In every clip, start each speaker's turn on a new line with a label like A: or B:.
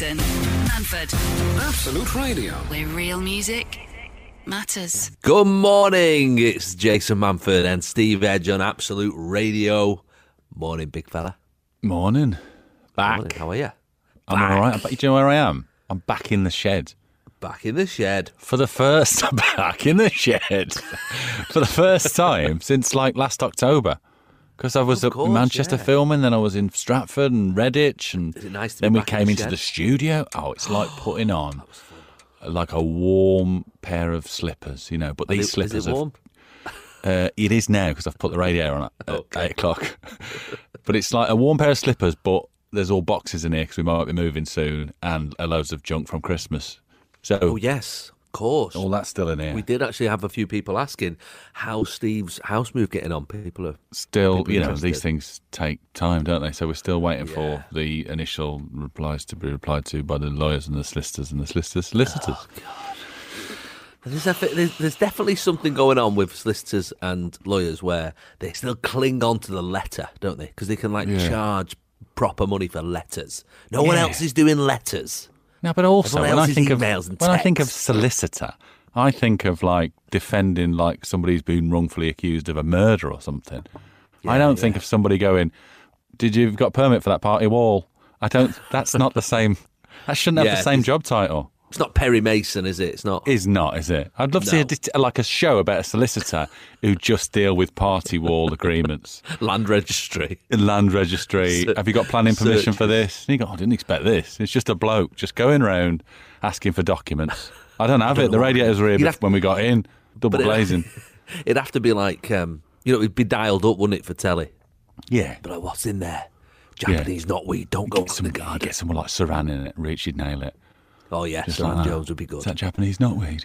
A: Jason Manford,
B: Absolute Radio.
A: where real music matters.
C: Good morning. It's Jason Manford and Steve Edge on Absolute Radio. Morning, big fella.
D: Morning. Back.
C: Morning. How are you?
D: I'm all right. I'm. Do you know where I am? I'm back in the shed.
C: Back in the shed.
D: For the first back in the shed. For the first time since like last October. Because I was
C: Of
D: up
C: course,
D: in Manchester
C: yeah.
D: filming, then I was in Stratford and Redditch, and
C: Is it nice to be
D: then we
C: back in
D: came
C: the
D: into
C: shed?
D: the studio. Oh, it's like putting on like a warm pair of slippers, you know. But these
C: Is it-
D: slippers
C: is it
D: have-
C: warm?
D: Uh, it is now because I've put the radiator on at eight o'clock. but it's like a warm pair of slippers, but there's all boxes in here because we might be moving soon, and a loads of junk from Christmas. So
C: Oh, yes, of course.
D: all that's still in here.
C: We did actually have a few people asking how Steve's house move getting on. People are
D: still,
C: people
D: you know,
C: interested.
D: these things take time, don't they? So we're still waiting
C: Yeah.
D: for the initial replies to be replied to by the lawyers and the solicitors and the solicitors. solicitors.
C: Oh, There's, defi- there's, there's definitely something going on with solicitors and lawyers where they still cling on to the letter, don't they? Because they can like
D: Yeah.
C: charge proper money for letters. No one else is doing letters.
D: No, but also when I think of when I think of solicitor, I think of like defending like somebody who's been wrongfully accused of a murder or something. I don't think of somebody going, "Did you got a permit for that party wall?" I don't. That's not the same. That shouldn't have
C: Yeah,
D: the same job title.
C: It's not Perry Mason, is it? It's not.
D: Is not, is it? I'd love to see a, like a show about a solicitor who just deal with party wall agreements,
C: Land registry.
D: land registry. Have you got planning permission for this? And you go, "Oh, I didn't expect this. It's just a bloke just going round asking for documents. I don't have it. The radiators were here when we got in, double glazing.
C: It'd have to be like, um, you know, it'd be dialed up, wouldn't it, for telly?
D: yeah.
C: But like, what's in there? Japanese knotweed. Don't go
D: Get
C: to
D: some,
C: the garden.
D: get someone like Saran in it. Reach, you'd nail it.
C: Oh yeah,
D: Just
C: Saran
D: like.
C: Jones would be good.
D: Is that Japanese knotweed?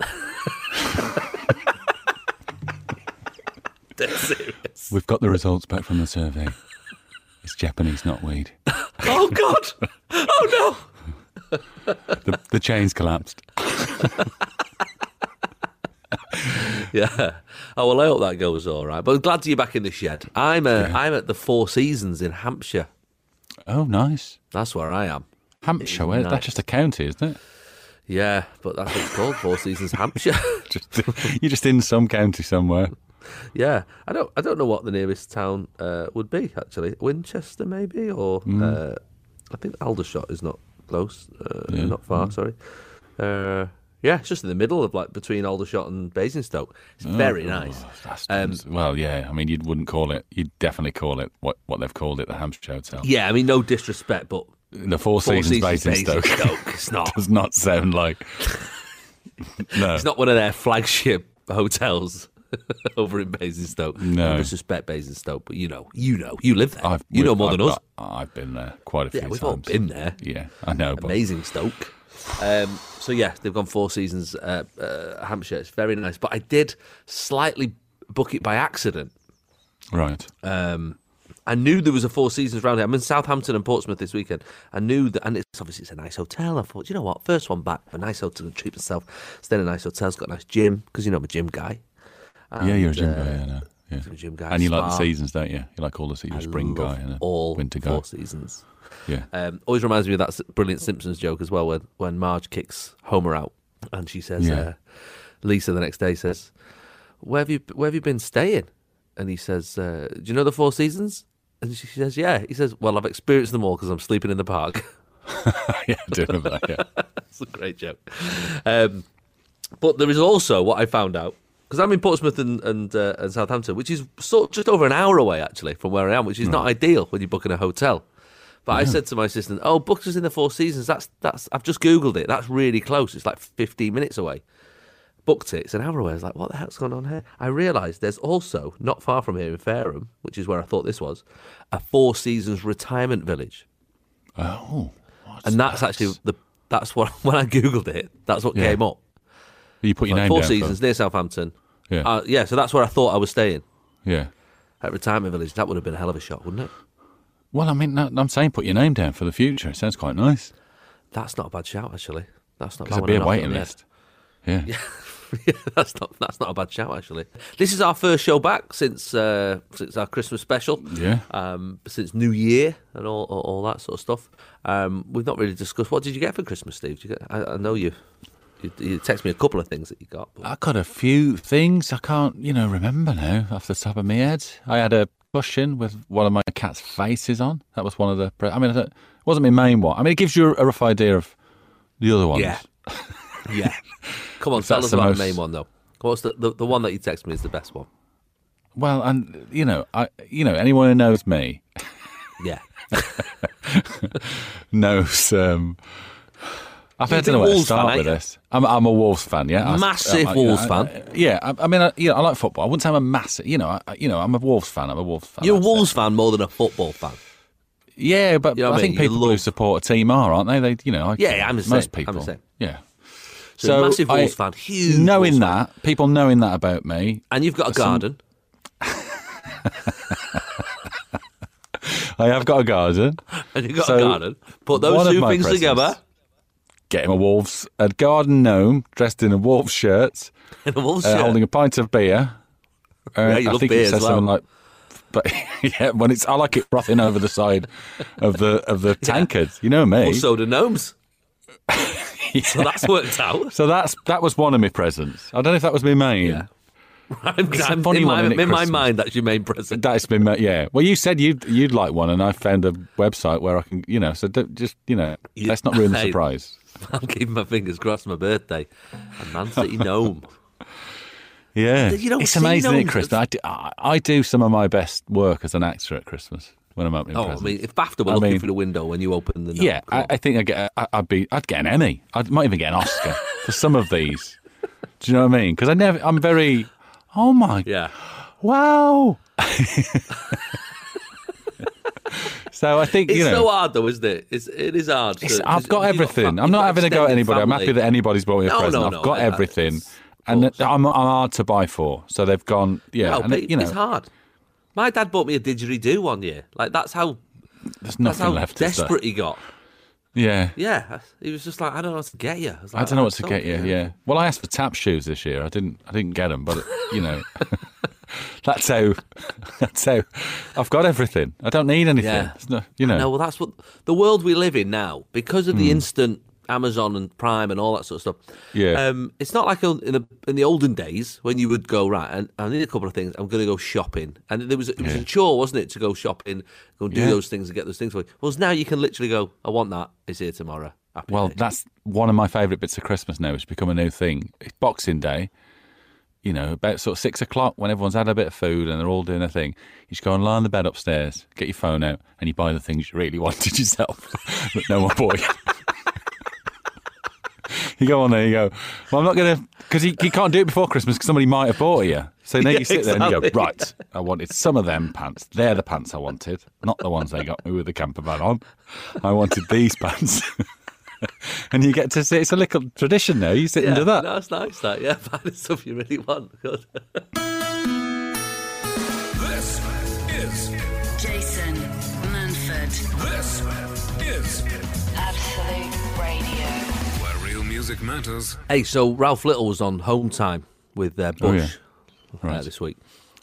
D: We've got the results back from the survey. It's Japanese knotweed.
C: Oh God! Oh no!
D: The, the chains collapsed.
C: Yeah. Oh well, I hope that goes all right. But glad you're back in the shed. I'm uh, I'm at the Four Seasons in Hampshire.
D: Oh, nice.
C: That's where I am.
D: Hampshire, where, that's just a county, isn't it?
C: Yeah, but that's what it's called, Four Seasons Hampshire.
D: Just, you're just in some county somewhere.
C: yeah, I don't I don't know what the nearest town uh, would be actually. Winchester maybe, or uh, I think Aldershot is not close, uh,
D: Yeah.
C: not far. Sorry. Uh, yeah, it's just in the middle of like between Aldershot and Basingstoke. It's very nice.
D: Oh,
C: Um,
D: well, yeah. I mean, you wouldn't call it. You'd definitely call it what what they've called it, the Hampshire Hotel.
C: Yeah, I mean no disrespect, but
D: The Four,
C: Four
D: Seasons,
C: Seasons
D: Basingstoke
C: Basingstoke, it's not.
D: does not sound like. no,
C: It's not one of their flagship hotels over in Basingstoke.
D: No.
C: I disrespect Basingstoke, but you know, you know, you live there.
D: I've,
C: you know more than
D: I've,
C: us.
D: I've been there quite a few
C: yeah, we've
D: times.
C: all been there.
D: Yeah, I know. But
C: Amazing Stoke. Um, so yeah, they've gone four seasons. Uh, uh, Hampshire, it's very nice. But I did slightly book it by accident.
D: right.
C: Um, I knew there was a Four Seasons round here. I'm in Southampton and Portsmouth this weekend. I knew that, and it's obviously it's a nice hotel. I thought, you know what, first one back, a nice hotel to treat myself. Stay in a nice hotel. It's got a nice gym because you know I'm a gym guy.
D: yeah, you're a gym
C: uh,
D: guy. Yeah, no, yeah.
C: I'm a gym guy.
D: And you like the seasons, don't you? You like all the seasons,
C: I
D: spring guy and a
C: all
D: winter guy.
C: Four Seasons.
D: Yeah.
C: Um, always reminds me of that brilliant Simpsons joke as well, when when Marge kicks Homer out, and she says,
D: Yeah.
C: uh, Lisa the next day says, "Where have you Where have you been staying?" And he says, uh, "Do you know the Four Seasons?" And she says, "Yeah." He says, "Well, I've experienced them all because I'm sleeping in the park."
D: yeah, I do remember that. Yeah.
C: That's a great joke. Um, but there is also what I found out because I'm in Portsmouth and and, uh, and Southampton, which is sort just over an hour away actually from where I am, which is not ideal when you're booking a hotel. But I said to my assistant, "Oh, booked us in the Four Seasons. That's that's. I've just googled it. That's really close. It's like 15 minutes away." Booked it. It's an hour away. I was like, "What the heck's going on here?" I realised there's also not far from here in Fareham, which is where I thought this was, a Four Seasons retirement village
D: Oh.
C: and that's
D: that?
C: actually the that's what when I googled it, that's what
D: Yeah.
C: came up.
D: You put your
C: Like
D: name
C: Four
D: down.
C: Seasons near Southampton.
D: yeah.
C: Uh, yeah, so that's where I thought I was staying
D: yeah.
C: at retirement village. That would have been a hell of a shot, wouldn't it?
D: Well, I mean, I'm saying put your name down for the future. It sounds quite nice.
C: That's not a bad shout, actually. That's not.
D: Because there'd be a waiting list. Yeah.
C: yeah, that's not that's not a bad shout actually. This is our first show back since uh, since our Christmas special.
D: Yeah.
C: Um, since New Year and all, all all that sort of stuff. Um, we've not really discussed. What did you get for Christmas, Steve? Did you get, I, I know you, you. You text me a couple of things that you got. but-
D: I got a few things I can't, you know, remember now off the top of my head. I had a cushion with one of my cat's faces on. That was one of the. Pre- I mean, it wasn't my main one. I mean, it gives you a rough idea of the other ones.
C: Yeah. yeah. Come on, tell us about
D: most-
C: the main one though. What's the, the the one that you text me is the best one?
D: Well, and you know, I, you know, anyone who knows me
C: Yeah.
D: knows. Um, I don't know where to
C: Wolves fan,
D: start
C: aren't
D: with this. I'm, I'm a Wolves fan, yeah.
C: Massive
D: I- I-
C: Wolves fan.
D: I- yeah, I, I mean, I, you know, I like football. I wouldn't say I'm a massive. You know, I, you know, I'm a Wolves fan. I'm a Wolves fan.
C: You're a. Wolves fan more than a football fan.
D: Yeah, but
C: You know
D: I think
C: mean? You
D: people who support a team are, aren't they? They, you know, I,
C: Yeah, I'm the same.
D: most
C: I'm the
D: people.
C: same.
D: Yeah.
C: So, massive
D: I-
C: Wolves fan, huge.
D: knowing
C: Wolves fan.
D: that, people knowing that about me,
C: and you've got a
D: Some-
C: garden.
D: I have got a garden.
C: And you've got
D: So,
C: a garden. Put those two things
D: presents-
C: together
D: Getting a wolves, a garden gnome dressed in a wolf shirt,
C: in a Wolves
D: uh,
C: shirt.
D: holding a pint of beer. Uh,
C: Yeah, you
D: I
C: love
D: think
C: beer
D: it says
C: well.
D: something like, but yeah, when it's I like it frothing over the side of the of the tankard. You know me.
C: Well, so do gnomes. So that's worked out.
D: So that's that was one of my presents. I don't know if that was my main.
C: Yeah. I'm, I'm-
D: funny
C: in
D: one,
C: my, in my mind, that's your main present.
D: That's been, yeah. Well, you said you'd you'd like one, and I found a website where I can, you know. So don't, just you know,
C: You-
D: let's not ruin the
C: Hey.
D: surprise.
C: I'm keeping my fingers crossed for my birthday. A Man City gnome.
D: Yeah,
C: You
D: it's amazing at Christmas. I do, I, I do some of my best work as an actor at Christmas when I'm opening
C: Oh, I mean, if BAFTA were
D: I
C: looking
D: mean-
C: through the window when you open the
D: yeah, I. I think I get, I, I'd be, I'd get an Emmy. I might even get an Oscar for some of these. Do you know what I mean? Because I never, I'm very, oh my,
C: yeah.
D: wow. so I think
C: It's
D: you know.
C: so hard, though, isn't it? It's, it is hard. To-
D: I've got everything.
C: fa-
D: I'm not having a go at anybody. I'm happy that anybody's bought me a
C: No,
D: present.
C: no,
D: I've got everything, and. I'm, I'm hard to buy for. So they've gone, yeah.
C: No,
D: and you know,
C: it's hard. My dad bought me a didgeridoo one year. Like that's how
D: there's
C: that's
D: nothing
C: how
D: left.
C: desperate he got.
D: Yeah.
C: Yeah, he was just like, I don't know what to get you. I, was
D: I don't know what to get you.
C: care."
D: Yeah. Well, I asked for tap shoes this year. I didn't. I didn't get them, but you know, that's how. That's how. I've got everything. I don't need anything.
C: Yeah.
D: You know.
C: No, well, that's what the world we live in now because of the hmm. instant Amazon and Prime and all that sort of stuff.
D: Yeah.
C: um, it's not like in the in the olden days when you would go right. And I need a couple of things. I'm going to go shopping, and there was it was
D: Yeah.
C: a chore, wasn't it, to go shopping, go and do
D: Yeah.
C: those things and get those things for you. Well, now you can literally go. I want that. It's here tomorrow. Happy
D: Well,
C: days.
D: that's one of my favourite bits of Christmas now. It's become a new thing. It's Boxing Day. You know, about sort of six o'clock when everyone's had a bit of food and they're all doing a thing. You just go and lie on the bed upstairs, get your phone out, and you buy the things you really wanted yourself that no one bought you. you go on there, you go, well, I'm not going to, because you, you can't do it before Christmas because somebody might have bought it you. So now
C: Yeah,
D: you sit there and you go, right, I wanted some of them pants. They're the pants I wanted, not the ones they got me with the camper van on. I wanted these pants. and you get to see it's a little tradition now. You sit
C: yeah,
D: and do that.
C: No, it's nice. That yeah, find the stuff you really want. Good.
B: This is
A: Jason Manford,
B: this is music matters.
C: Hey, so Ralph Little was on Home Time with uh,
D: Oh,
C: Bush uh,
D: Right.
C: this week,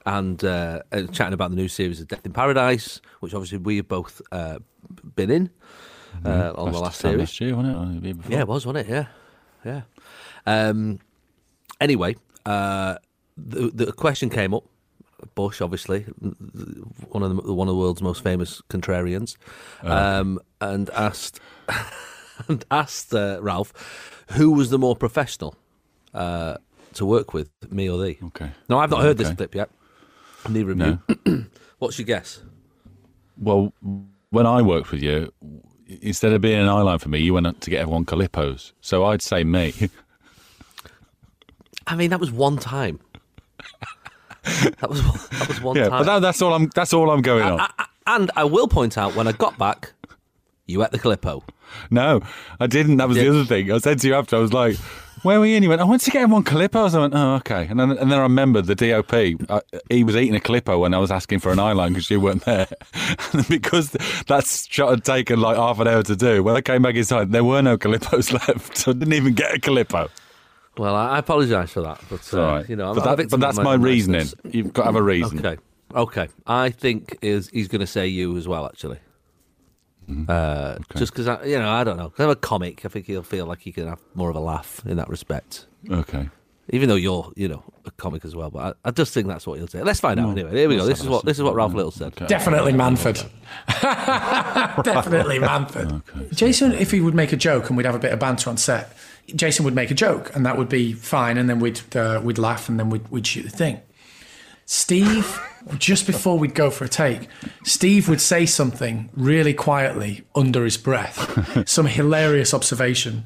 C: and uh, uh, chatting about the new series of Death in Paradise, which obviously we have both uh, been in uh, on the last
D: time
C: series.
D: last year, wasn't it? The year?
C: Yeah, it was, wasn't it? Yeah, yeah. Um, anyway, uh, the the question came up. Bush, obviously, one of the one of the world's most famous contrarians, um, and asked and asked uh, Ralph, who was the more professional uh, to work with, me or thee?
D: Okay.
C: No, I've not heard this clip yet. Neither of
D: No.
C: you. What's your guess?
D: Well, when I worked with you, instead of being an eyeline for me, you went to get everyone Calippos. So I'd say me.
C: I mean, that was one time. that was that was one
D: yeah,
C: time.
D: but that, that's all I'm. That's all I'm going on.
C: I- I- and I will point out when I got back, you ate the Calippo.
D: No, I didn't. That was the other thing. I said to you after, I was like, where were you? And you went, I went to get everyone Calippos. I went, oh, okay. And then, and then I remembered the DOP, uh, he was eating a Calippo when I was asking for an eyeline because you weren't there. and because that shot had taken like half an hour to do, when I came back inside, there were no Calippos left. So I didn't even get a Calippo.
C: Well, I, I apologise for that, but uh,
D: right.
C: you know,
D: but, that- but that's my reasoning. You've got to have a reason.
C: Okay, okay. I think is he's going to say you as well. Actually,
D: Mm-hmm.
C: uh, just because you know, I don't know. 'Cause I'm a comic. I think he'll feel like he can have more of a laugh in that respect.
D: Okay.
C: Even though you're, you know, a comic as well, but I, I just think that's what he'll say. Let's find out anyway. Here we go. This is what this is what Ralph Little said.
D: Okay.
E: Definitely Manford. Definitely Manford. Jason, if he would make a joke and we'd have a bit of banter on set, Jason would make a joke and that would be fine, and then we'd uh, we'd laugh and then we'd we'd shoot the thing. Steve, just before we'd go for a take, Steve would say something really quietly under his breath, some hilarious observation.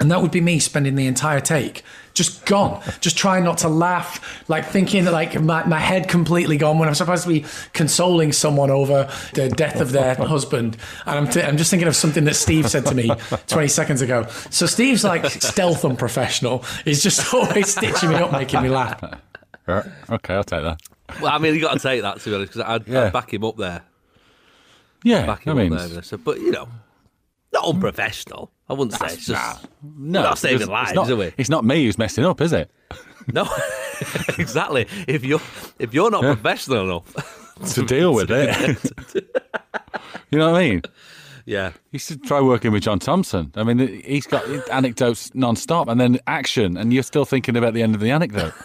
E: And that would be me spending the entire take just gone, just trying not to laugh, like thinking like my, my head completely gone when I'm supposed to be consoling someone over the death of their husband. And I'm, t- I'm just thinking of something that Steve said to me 20 seconds ago. So Steve's like stealth unprofessional. He's just always stitching me up, making me laugh.
D: Right. Okay, I'll take that.
C: Well, I mean, you got to take that to be honest, because I'd,
D: Yeah.
C: I'd back him up there.
D: Yeah,
C: Back
D: I
C: him
D: mean,
C: up there. But you know, not unprofessional. I wouldn't say it's just
D: no,
C: not saving
D: it's-
C: lives,
D: it's not,
C: are we?
D: It's not me who's messing up, is it?
C: no. exactly. If you're if you're not professional enough,
D: To deal with it. you know what I mean?
C: Yeah.
D: You should try working with John Thompson. I mean, he's got anecdotes non-stop and then action, and you're still thinking about the end of the anecdote.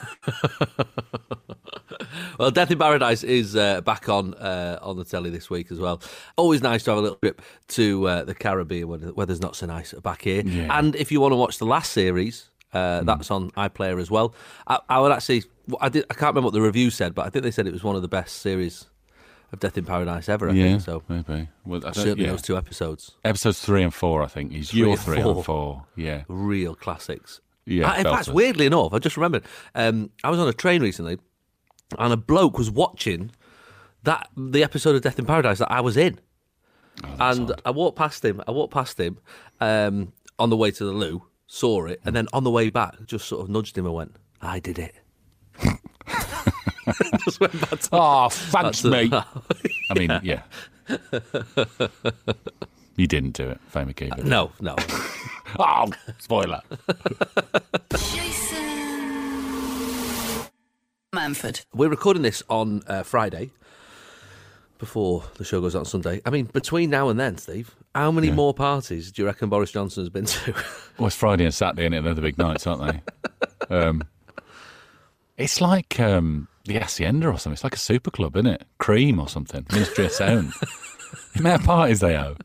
C: Well, Death in Paradise is uh, back on uh, on the telly this week as well. Always nice to have a little trip to uh, the Caribbean when the weather's not so nice back here.
D: Yeah.
C: And if you want to watch the last series, uh, that's on iPlayer as well. I, I would actually, I did, I can't remember what the review said, but I think they said it was one of the best series of Death in Paradise ever. I
D: yeah,
C: think so.
D: maybe. Well, I
C: Certainly
D: yeah.
C: those two episodes,
D: Episodes three and four, I think. He's
C: Three
D: your
C: and
D: three
C: four.
D: and four. Yeah.
C: real classics.
D: Yeah,
C: Uh, in fact,
D: belters.
C: weirdly enough, I just remembered. Um, I was on a train recently, and a bloke was watching that the episode of Death in Paradise that I was in. and I walked past him. I walked past him um, on the way to the loo, saw it, and then on the way back, just sort of nudged him and went, "I did it." just went back to
D: Oh, thanks,
C: That's
D: mate. I mean, yeah. you didn't do it, Fame Keeper.
C: no, no.
D: Oh, spoiler.
A: Jason Manford.
C: We're recording this on uh, Friday before the show goes out on Sunday. I mean, between now and then, Steve, how many more parties do you reckon Boris Johnson has been to?
D: Well, it's Friday and Saturday, and they're the big nights, aren't they? Um, it's like um, the Hacienda or something. It's like a super club, isn't it? Cream or something. Ministry of Sound. the amount of parties they have.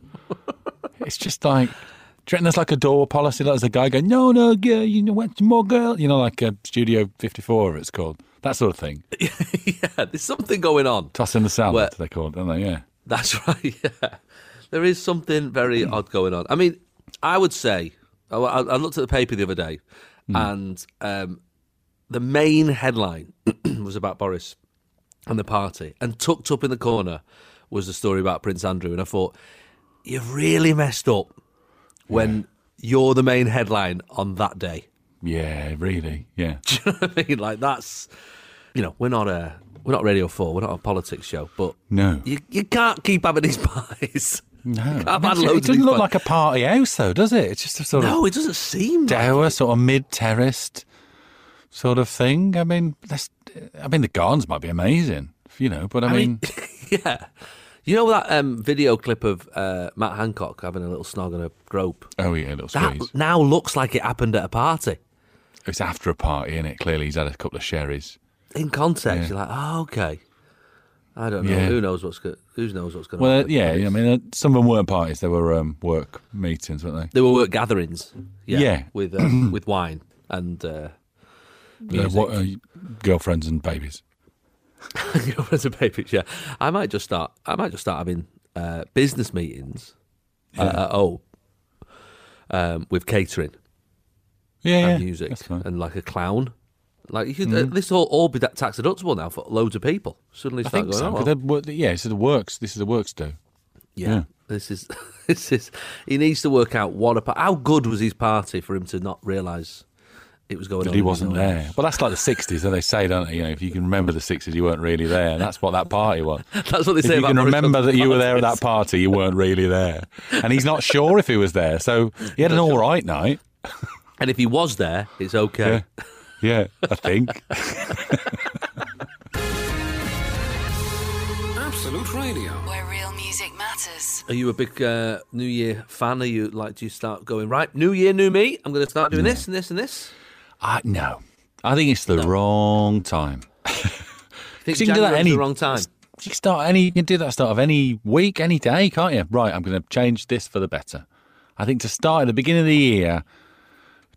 D: It's just like. Do you reckon there's like a door policy? Like there's a guy going, no, no, girl, you know, want more girl? You know, like uh, Studio 54, it's called. That sort of thing.
C: yeah, there's something going on.
D: Tossing the salad,
C: Where-
D: they call it, don't they? Yeah.
C: That's right. Yeah, there is something very odd going on. I mean, I would say I, I looked at the paper the other day, and um, the main headline was about Boris and the party, and tucked up in the corner was the story about Prince Andrew, and I thought you've really messed up when you're the main headline on that day.
D: Yeah, really. Yeah.
C: Do you know what I mean? Like that's, you know, we're not a we're not Radio Four, we're not a politics show, but
D: No.
C: you you can't keep having these parties.
D: No. It doesn't look like a party house, though, does it? It's just a sort of
C: No, it doesn't seem. Like
D: dour, sort of mid-terraced sort of thing. I mean, that's, I mean, the gardens might be amazing, you know, but I,
C: I
D: mean,
C: mean, yeah. You know that um, video clip of uh, Matt Hancock having a little snog and a grope?
D: oh yeah, a little
C: That
D: squeeze.
C: now looks like it happened at a party.
D: It's after a party, isn't it? Clearly, he's had a couple of sherries.
C: In context,
D: Yeah.
C: you're like, oh, okay. I don't know.
D: Yeah.
C: Who knows what's go- Who knows what's going to
D: Well, yeah, I mean, uh, some of them weren't parties; they were um, work meetings, weren't they?
C: They were work gatherings. Yeah.
D: Yeah.
C: With um, with wine and uh,
D: Uh, what, uh, girlfriends and babies.
C: Girlfriends and babies. Yeah, I might just start. I might just start having uh, business meetings uh, at home um, with catering
D: Yeah, yeah,
C: and music and like a clown. Like you could, uh, this will all be that tax deductible now for loads of people. Suddenly
D: I
C: start
D: think
C: going,
D: so.
C: oh, well,
D: yeah, this is the works. This is the works do.
C: yeah,
D: yeah.
C: this is this is. He needs to work out what a how good was his party for him to not realise it was going
D: That
C: on.
D: he wasn't
C: own
D: there. Well, that's like the '60s, and they say, don't they? You know, if you can remember the '60s, you weren't really there. And that's what that party was.
C: That's what they say
D: if
C: say
D: you
C: about
D: can
C: Boris
D: remember that you were there at that party, you weren't really there. And he's not sure if he was there, so he had an all right night.
C: And if he was there, it's okay.
D: Yeah, yeah I think.
B: Absolute Radio.
A: Where real music matters.
C: Are you a big uh, New Year fan? Are you like, do you start going, right, New Year, new me? I'm going to start doing this and this and this?
D: I, no, I think it's the wrong time. You can do that any-
C: the wrong time.
D: You can start any. You can do that start of any week, any day, can't you? Right, I'm going to change this for the better. I think to start at the beginning of the year,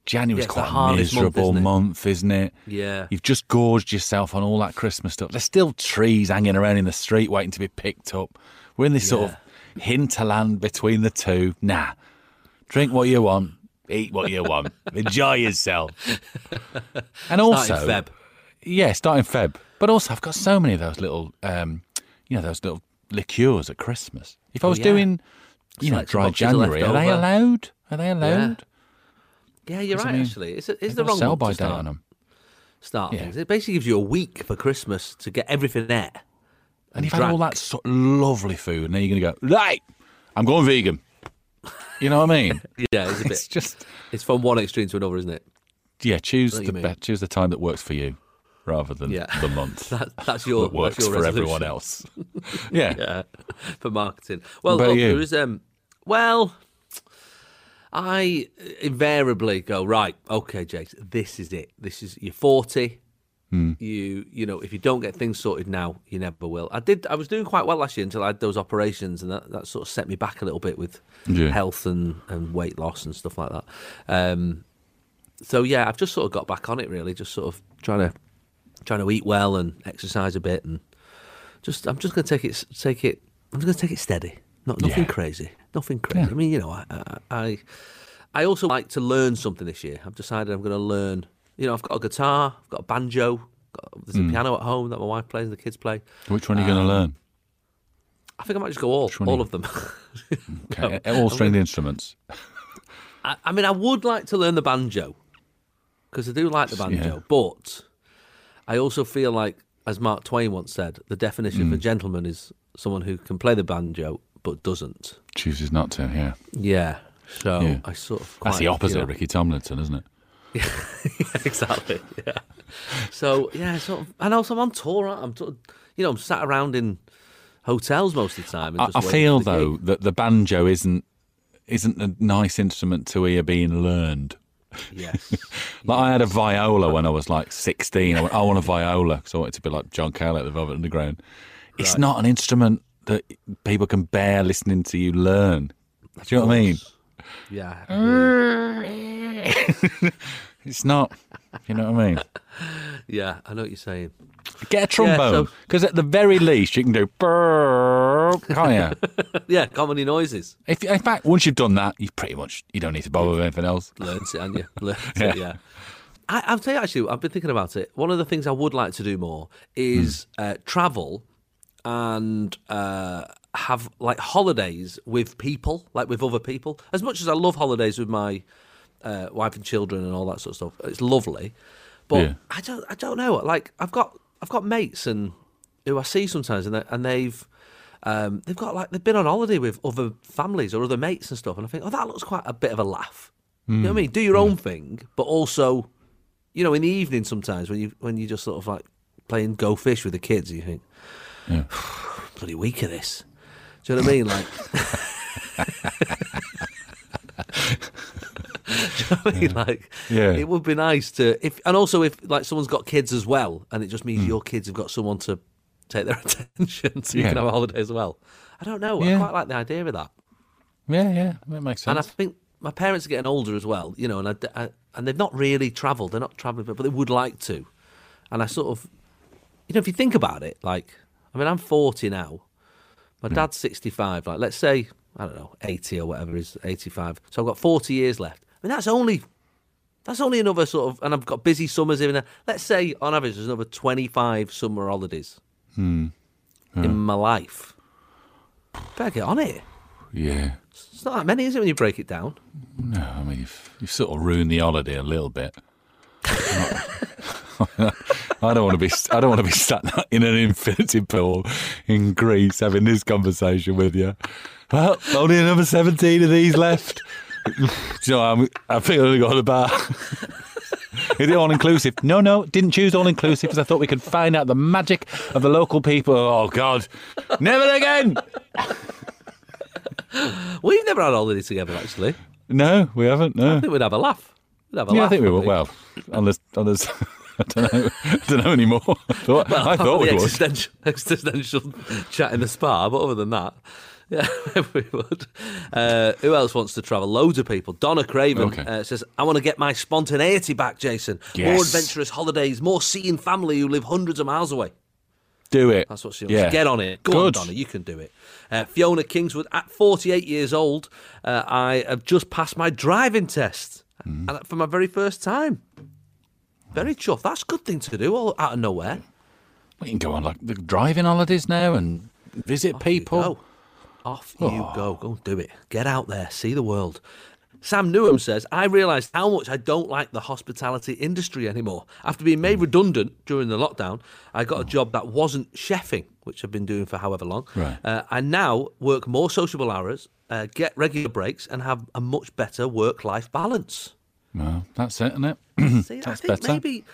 D: January's
C: Yeah,
D: quite a
C: hardest month,
D: miserable
C: isn't
D: month, isn't it?
C: Yeah.
D: You've just gorged yourself on all that Christmas stuff. There's still trees hanging around in the street waiting to be picked up. We're in this sort of hinterland between the two. Nah, drink what you want, eat what you want, enjoy yourself. And also,
C: Starting Feb.
D: yeah, starting Feb. But also, I've got so many of those little, um, you know, those little liqueurs at Christmas. If I was
C: yeah.
D: doing, you know, dry
C: boxes are left
D: January, are they allowed? Are they allowed?
C: Yeah, you're
D: Because, I
C: right,
D: mean,
C: actually. It's, it's the wrong
D: sell by
C: to
D: date
C: start,
D: on them.
C: start
D: Yeah.
C: things. It basically gives you a week for Christmas to get everything there.
D: And you've had all that sort of lovely food, and then you're going to go, right, I'm going vegan. You know what I mean?
C: yeah, it's, bit,
D: it's, just
C: it's from one extreme to another, isn't it?
D: Yeah, choose the be- choose the time that works for you rather than
C: yeah.
D: the month.
C: that, that's your
D: that works
C: your
D: for everyone else. yeah.
C: yeah, for marketing. Well, look, there is um, well. I invariably go right. Okay, Jake, this is it. This is you're 40.
D: Mm.
C: You you know, if you don't get things sorted now, you never will. I did. I was doing quite well last year until I had those operations, and that, that sort of set me back a little bit with
D: yeah.
C: health and, and weight loss and stuff like that. Um, so yeah, I've just sort of got back on it really, just sort of trying to trying to eat well and exercise a bit, and just I'm just going to take it take it. I'm just going to take it steady. Not nothing
D: yeah.
C: crazy. Nothing crazy.
D: Yeah.
C: I mean, you know, I, I I also like to learn something this year. I've decided I'm going to learn you know, I've got a guitar, I've got a banjo, got, there's a
D: Hmm.
C: piano at home that my wife plays and the kids play.
D: Which one are you going to learn?
C: I think I might just go all all
D: you-
C: of them.
D: Okay, all stringed instruments.
C: I, I mean, I would like to learn the banjo because I do like the banjo,
D: Yeah.
C: but I also feel like, as Mark Twain once said, the definition
D: Mm.
C: of a gentleman is someone who can play the banjo but doesn't.
D: Chooses not to. Yeah,
C: Yeah. So
D: Yeah.
C: I sort of
D: that's the opposite
C: you
D: of Ricky Tomlinson, isn't it?
C: exactly. Yeah. So yeah, sort of, and also I'm on tour. I'm sort of, you know, I'm sat around in hotels most of the time. And
D: I,
C: just
D: I feel though
C: gig.
D: that the banjo isn't isn't a nice instrument to hear being learned.
C: Yes.
D: Like I had a viola when I was like sixteen. I went, I want a viola because I wanted to be like John Cale at the Velvet Underground. It's not an instrument that people can bear listening to you learn. Do you know what I mean?
C: Yeah. You.
D: It's not. You know what I mean?
C: Yeah. I know what you're saying.
D: Get a trombone because at the very least you can do burp, can't you?
C: Yeah. Comedy noises.
D: if, in fact, once you've done that, you pretty much you don't need to bother with anything else.
C: Learns it, and you learns
D: Yeah.
C: it, yeah. I, I'll tell you actually, I've been thinking about it. One of the things I would like to do more is
D: Hmm.
C: uh, travel and uh, have like holidays with people, like with other people. As much as I love holidays with my uh, wife and children and all that sort of stuff, it's lovely. But
D: Yeah.
C: I don't, I don't know. Like I've got, I've got mates and who I see sometimes, and, they, and they've. Um, they've got like they've been on holiday with other families or other mates and stuff, and I think, oh, that looks quite a bit of a laugh. You know what I mean? Do your own thing, but also, you know, in the evening sometimes when you when you just sort of like playing go fish with the kids, you think,
D: Yeah.
C: bloody weak of this. Do you know what I mean? Like, do you know what I mean? Like,
D: Yeah.
C: it would be nice to if, and also if like someone's got kids as well, and it just means hmm. your kids have got someone to take their attention, so you.
D: Yeah.
C: can have a holiday as well. I don't know. I quite like the idea of that.
D: Yeah, yeah, that makes sense.
C: And I think my parents are getting older as well, you know, and I, I- and they've not really travelled. They're not travelling, but, but they would like to. And I sort of, you know, if you think about it, like, I mean, I'm 40 now. My hmm. dad's 65. Like, let's say, I don't know, 80 or whatever is 85. So I've got 40 years left. I mean, that's only. That's only another sort of, and I've got busy summers even there. Let's say, on average, there's another 25 summer holidays hmm. in my life. Better get on it.
D: yeah.
C: It's not that many, is it, when you break it down?
D: No, I mean you've, you've sort of ruined the holiday a little bit. I don't want to be. I don't want to be sat in an infinity pool in Greece having this conversation with you. Well, only another seventeen of these left. Do you know, I'm, I think I only got a bar. Is it all inclusive? No, no, didn't choose all inclusive because I thought we could find out the magic of the local people. Oh God, never again.
C: We've never had all holiday together, actually.
D: No, we haven't. No, I
C: think we'd have a laugh. We'd have a
D: Yeah, I think we will. Well, unless, unless I don't know, I don't know anymore. I thought, I thought we would.
C: existential, existential chat in the spa, but other than that, yeah, we would. Uh, who else wants to travel? Loads of people. Donna Craven
D: Okay.
C: uh, says, "I want to get my spontaneity back, Jason. More adventurous holidays, more seeing family who live hundreds of miles away."
D: Do it.
C: That's what she wants.
D: Yeah.
C: Get on it. Go on,
D: Good.
C: Donna. You can do it. Uh, Fiona Kingswood, at 48 years old, uh, I have just passed my driving test
D: Mm.
C: for my very first time. Very chuffed. That's a good thing to do all out of nowhere.
D: We can go on like the driving holidays now and visit people.
C: Go. Off you go. Go do it. Get out there. See the world. Sam Newham says, I realised how much I don't like the hospitality industry anymore. After being made redundant during the lockdown, I got a job that wasn't chefing, which I've been doing for however long.
D: Right.
C: Uh, I now work more sociable hours, uh, get regular breaks, and have a much better work life balance.
D: Well, that's it, isn't it?
C: See, I
D: That's
C: think
D: better.
C: maybe,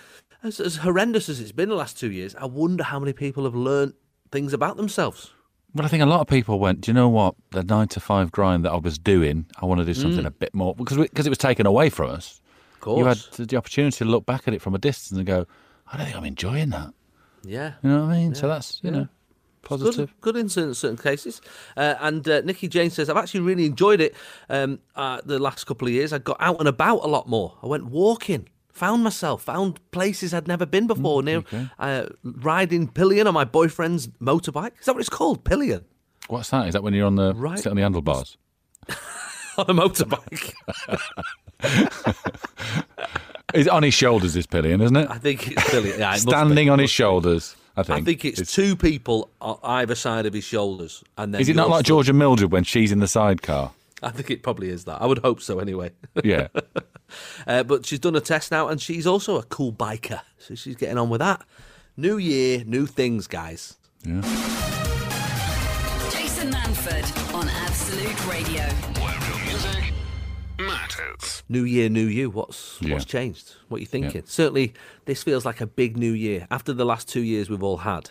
C: as, as horrendous as it's been the last two years, I wonder how many people have learned things about themselves.
D: But I think a lot of people went, do you know what? The nine to five grind that I was doing, I want to do something mm. a bit more because because it was taken away from us.
C: Of course.
D: You had the opportunity to look back at it from a distance and go, I don't think I'm enjoying that.
C: yeah.
D: You know what I mean? So that's you know positive.
C: Good, good in certain, certain cases. Uh, and uh, Nikki Jane says, I've actually really enjoyed it um, uh, the last couple of years. I got out and about a lot more. I went walking, found myself, found places I'd never been before. near
D: okay.
C: uh, riding pillion on my boyfriend's motorbike. Is that what it's called? Pillion?
D: What's that? Is that when you're on the
C: Right.
D: sit on the handlebars?
C: on a motorbike.
D: Is on his shoulders? This pillion, isn't it?
C: I think it's pillion. Yeah, it.
D: Standing on his shoulders. I think.
C: I think it's, two people on either side of his shoulders. and then
D: Is it not like
C: George
D: and Mildred when she's in the sidecar?
C: I think it probably is that. I would hope so anyway.
D: Yeah.
C: Uh, but she's done a test now, and she's also a cool biker, so she's getting on with that. New year, new things, guys.
D: yeah.
A: Jason Manford on Absolute Radio.
B: Where real music matters.
C: New year, new you. What's
D: Yeah.
C: what's changed? What are you thinking? Certainly, this feels like a big new year after the last two years we've all had.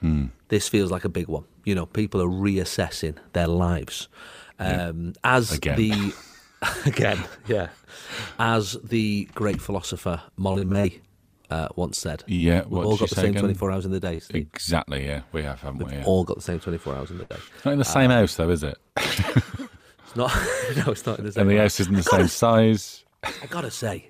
D: Hmm.
C: This feels like a big one. You know, people are reassessing their lives um, as
D: Again.
C: the again, yeah, as the great philosopher Molly-Mae uh, once said.
D: Yeah,
C: we've all got the same
D: again?
C: twenty-four hours in the day. Steve.
D: Exactly. Yeah, we have, haven't we? Yeah.
C: All got the same twenty-four hours in the day.
D: Not in the same house, though, is it?
C: It's not. no, it's not in the same.
D: And the
C: way.
D: house isn't the
C: gotta
D: same size.
C: I gotta say,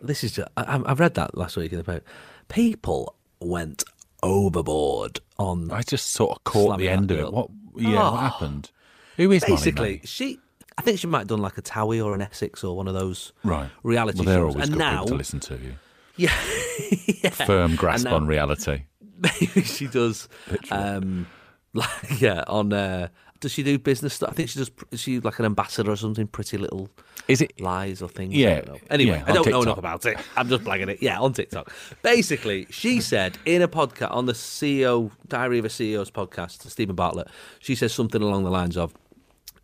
C: this is just, I, I read that last week in the paper. People went overboard on
D: I just sort of caught the end of it. What? Yeah,
C: Oh.
D: what happened? Who is
C: basically she. I think she might have done like a Towie or an Essex or one of those
D: Right.
C: reality
D: Well, they're
C: shows.
D: always
C: and
D: good
C: now,
D: to listen to. You.
C: yeah, yeah,
D: Firm grasp
C: now-
D: on reality.
C: maybe she does. Um, like yeah, on. Uh, does she do business stuff? I think she does. Is she like an ambassador or something? Pretty little.
D: Is it?
C: lies or things.
D: Yeah,
C: I don't know. Anyway,
D: yeah,
C: I don't know enough about it. I'm just blagging it. Yeah, on TikTok. Basically, she said in a podcast on the CEO Diary of a CEO's podcast, Steven Bartlett, she says something along the lines of,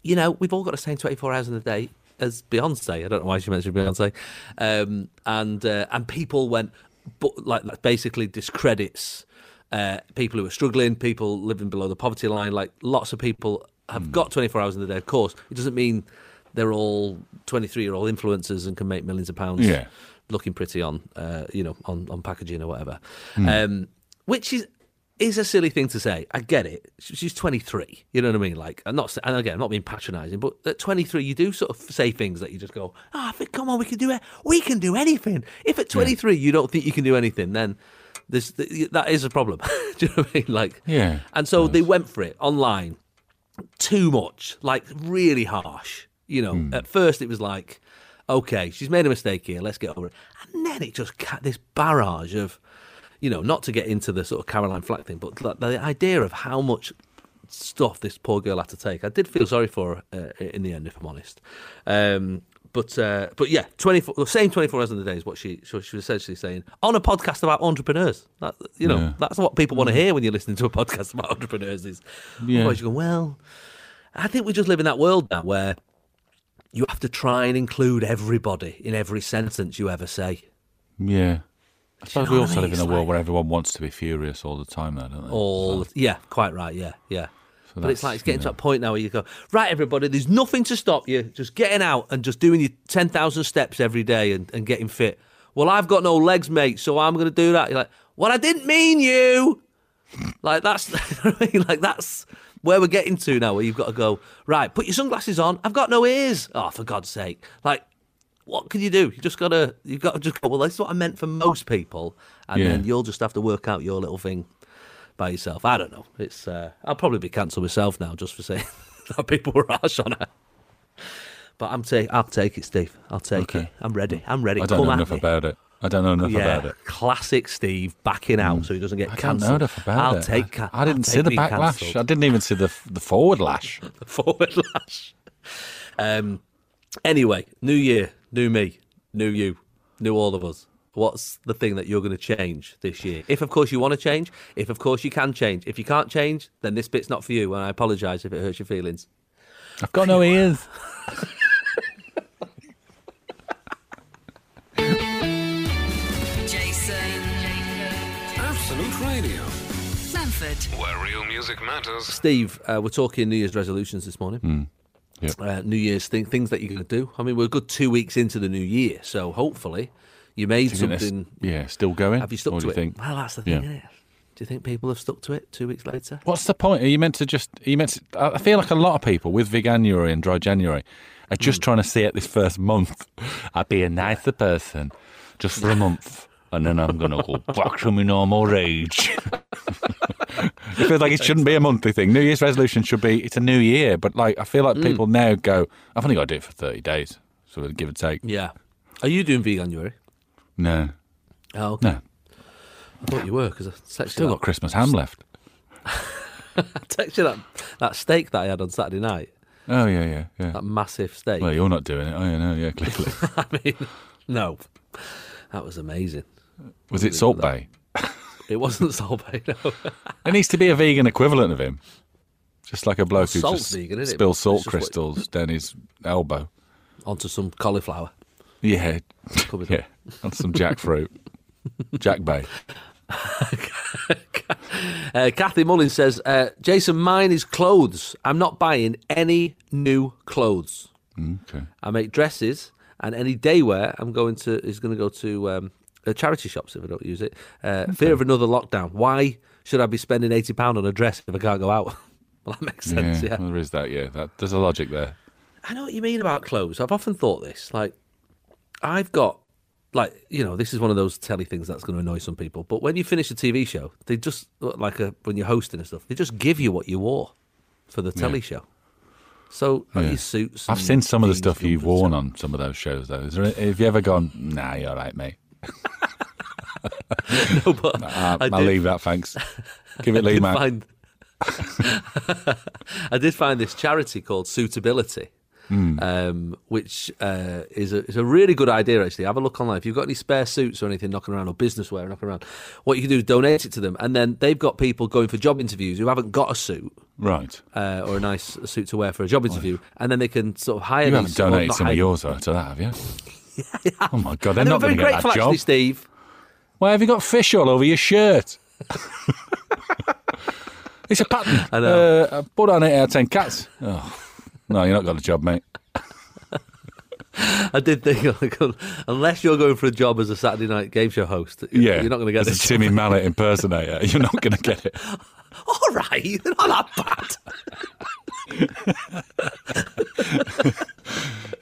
C: "You know, we've all got the same 24 hours in the day." As Beyonce, I don't know why she mentioned Beyonce, um, and uh, and people went, but like that basically discredits uh, people who are struggling, people living below the poverty line. Like lots of people have
D: Hmm.
C: got 24 hours in the day. Of course, it doesn't mean they're all 23 year old influencers and can make millions of pounds
D: Yeah.
C: looking pretty on, uh, you know, on, on packaging or whatever.
D: Hmm.
C: Um, which is is a silly thing to say. I get it. She's 23. You know what I mean? Like, I'm not, and again, I'm not being patronising, but at 23, you do sort of say things that you just go, "Ah, think, come on, we can do it. We can do anything. If at 23 you don't think you can do anything, then there's that is a problem. do you know what I mean? Like,
D: Yeah,
C: And so they went for it online too much, like really harsh. You know,
D: Hmm.
C: at first it was like, okay, she's made a mistake here, let's get over it. And then it just ca- this barrage of, you know, not to get into the sort of Caroline Flack thing, but the, the idea of how much stuff this poor girl had to take. I did feel sorry for her uh, in the end, if I'm honest. Um, but uh, but yeah, twenty four the same twenty four hours in the day is what she so she was essentially saying on a podcast about entrepreneurs. That, you know,
D: Yeah.
C: that's what people want to hear when you're listening to a podcast about entrepreneurs. Is
D: Yeah.
C: you go well. I think we just live in that world now where you have to try and include everybody in every sentence you ever say.
D: Yeah. I suppose
C: know
D: we
C: what I
D: also
C: mean?
D: live in a world
C: like-
D: where everyone wants to be furious all the time, though, don't they?
C: All yeah, quite right. Yeah, yeah.
D: So
C: but it's like it's getting
D: you
C: to
D: know.
C: that point now where you go, right, everybody, there's nothing to stop you just getting out and just doing your 10,000 steps every day and, and getting fit. Well, I've got no legs, mate, so I'm going to do that. You're like, well, I didn't mean you. like, that's, you know what I mean? like, that's where we're getting to now, where you've got to go, right, put your sunglasses on. I've got no ears. Oh, for God's sake. Like, what can you do? You just gotta, you got to just go. Well, that's what I meant for most people, and
D: Yeah.
C: then you'll just have to work out your little thing by yourself. I don't know. It's uh, I'll probably be cancelled myself now just for saying that people were harsh on her. But I'm take I'll take it, Steve. I'll take
D: Okay.
C: it. I'm ready. I'm ready.
D: I don't
C: Come
D: know enough
C: me.
D: about it. I don't know enough
C: yeah,
D: about it.
C: classic Steve backing out so he doesn't get cancelled.
D: I don't know enough about
C: I'll
D: it.
C: take.
D: I,
C: ca-
D: I didn't
C: I'll
D: see the backlash.
C: cancelled.
D: I didn't even see the the forward lash.
C: the forward lash. Um. Anyway, new year, new me, new you, new all of us. What's the thing that you're going to change this year? If, of course, you want to change. If, of course, you can change. If you can't change, then this bit's not for you. And I apologise if it hurts your feelings.
D: I've got no ears.
A: Jason.
B: Absolute Radio,
A: Manford.
B: where real music matters.
C: Steve, uh, we're talking New Year's resolutions this morning.
D: Yep.
C: Uh, New Year's thing, things that you're going to do. I mean, we're a good two weeks into the new year, so hopefully you made
D: you
C: something.
D: yeah, still going.
C: Have you stuck to
D: you
C: it?
D: Think,
C: Well, that's the thing,
D: Yeah.
C: isn't it? Do you think people have stuck to it two weeks later?
D: What's the point? Are you meant to just? Are you meant to? I feel like a lot of people with Veganuary and Dry January are just trying to see it this first month. I'd be a nicer person just for a month, and then I'm gonna go back to my normal rage. I feel like it shouldn't be a monthly thing. New Year's resolution should be it's a new year, but like I feel like
C: Hmm.
D: people now go, I've only got to do it for thirty days, so give or take.
C: Yeah. Are you doing veganuary?
D: No,
C: Oh, okay.
D: no,
C: I thought you were because I texted
D: still
C: you
D: got Christmas ham left.
C: I texted you that that steak that I had on Saturday night.
D: Oh yeah, yeah, yeah.
C: That massive steak.
D: Well, you're not doing it. Oh yeah, no, yeah, clearly.
C: I mean, no, that was amazing.
D: Was it Salt Bae?
C: It wasn't Salt Bae, no.
D: There needs to be a vegan equivalent of him. Just like a bloke who
C: salt's
D: just
C: vegan,
D: spills salt crystals down his elbow.
C: Onto some cauliflower.
D: Yeah, yeah, on some jackfruit, Jack Bae.
C: Uh, Kathy Mullins says, uh, Jason, mine is clothes. I'm not buying any new clothes.
D: Okay.
C: I make dresses, and any day wear I'm going to is going to go to um, charity shops if I don't use it. Uh, Fear of another lockdown. Why should I be spending eighty pound on a dress if I can't go out? well, that makes sense.
D: Yeah,
C: Yeah,
D: well, there is that. Yeah, that, there's a logic there.
C: I know what you mean about clothes. I've often thought this. Like, I've got. Like you know, this is one of those telly things that's going to annoy some people. But when you finish a TV show, they just like a, when you're hosting and stuff, they just give you what you wore for the telly show. So like
D: Yeah.
C: your suits.
D: I've seen some of the stuff you've worn on some of those shows, though. Is there, have you ever gone, nah, you're all right, mate?
C: No, but
D: Uh,
C: I
D: I'll leave that, thanks. Give it Lee, man.
C: find I did find this charity called Suitability,
D: Hmm.
C: um, which uh, is, a, is a really good idea, actually. Have a look online. If you've got any spare suits or anything knocking around, or business wear knocking around, what you can do is donate it to them. And then they've got people going for job interviews who haven't got a suit
D: Right.
C: uh, or a nice suit to wear for a job interview. And then they can sort of hire
D: You haven't donated some of yours though, to that, have you? Oh my god, they're
C: And
D: not going to get that job.
C: actually, Steve.
D: Why have you got fish all over your shirt? it's a pattern.
C: I know.
D: Uh, put on eight out of ten cats. Oh, no, you're not got a job, mate.
C: I did think, like, unless you're going for a job as a Saturday night game show host,
D: Yeah,
C: you're not going to get
D: As a. Timmy Mallett impersonator. You're not going to get it.
C: All right, they're not that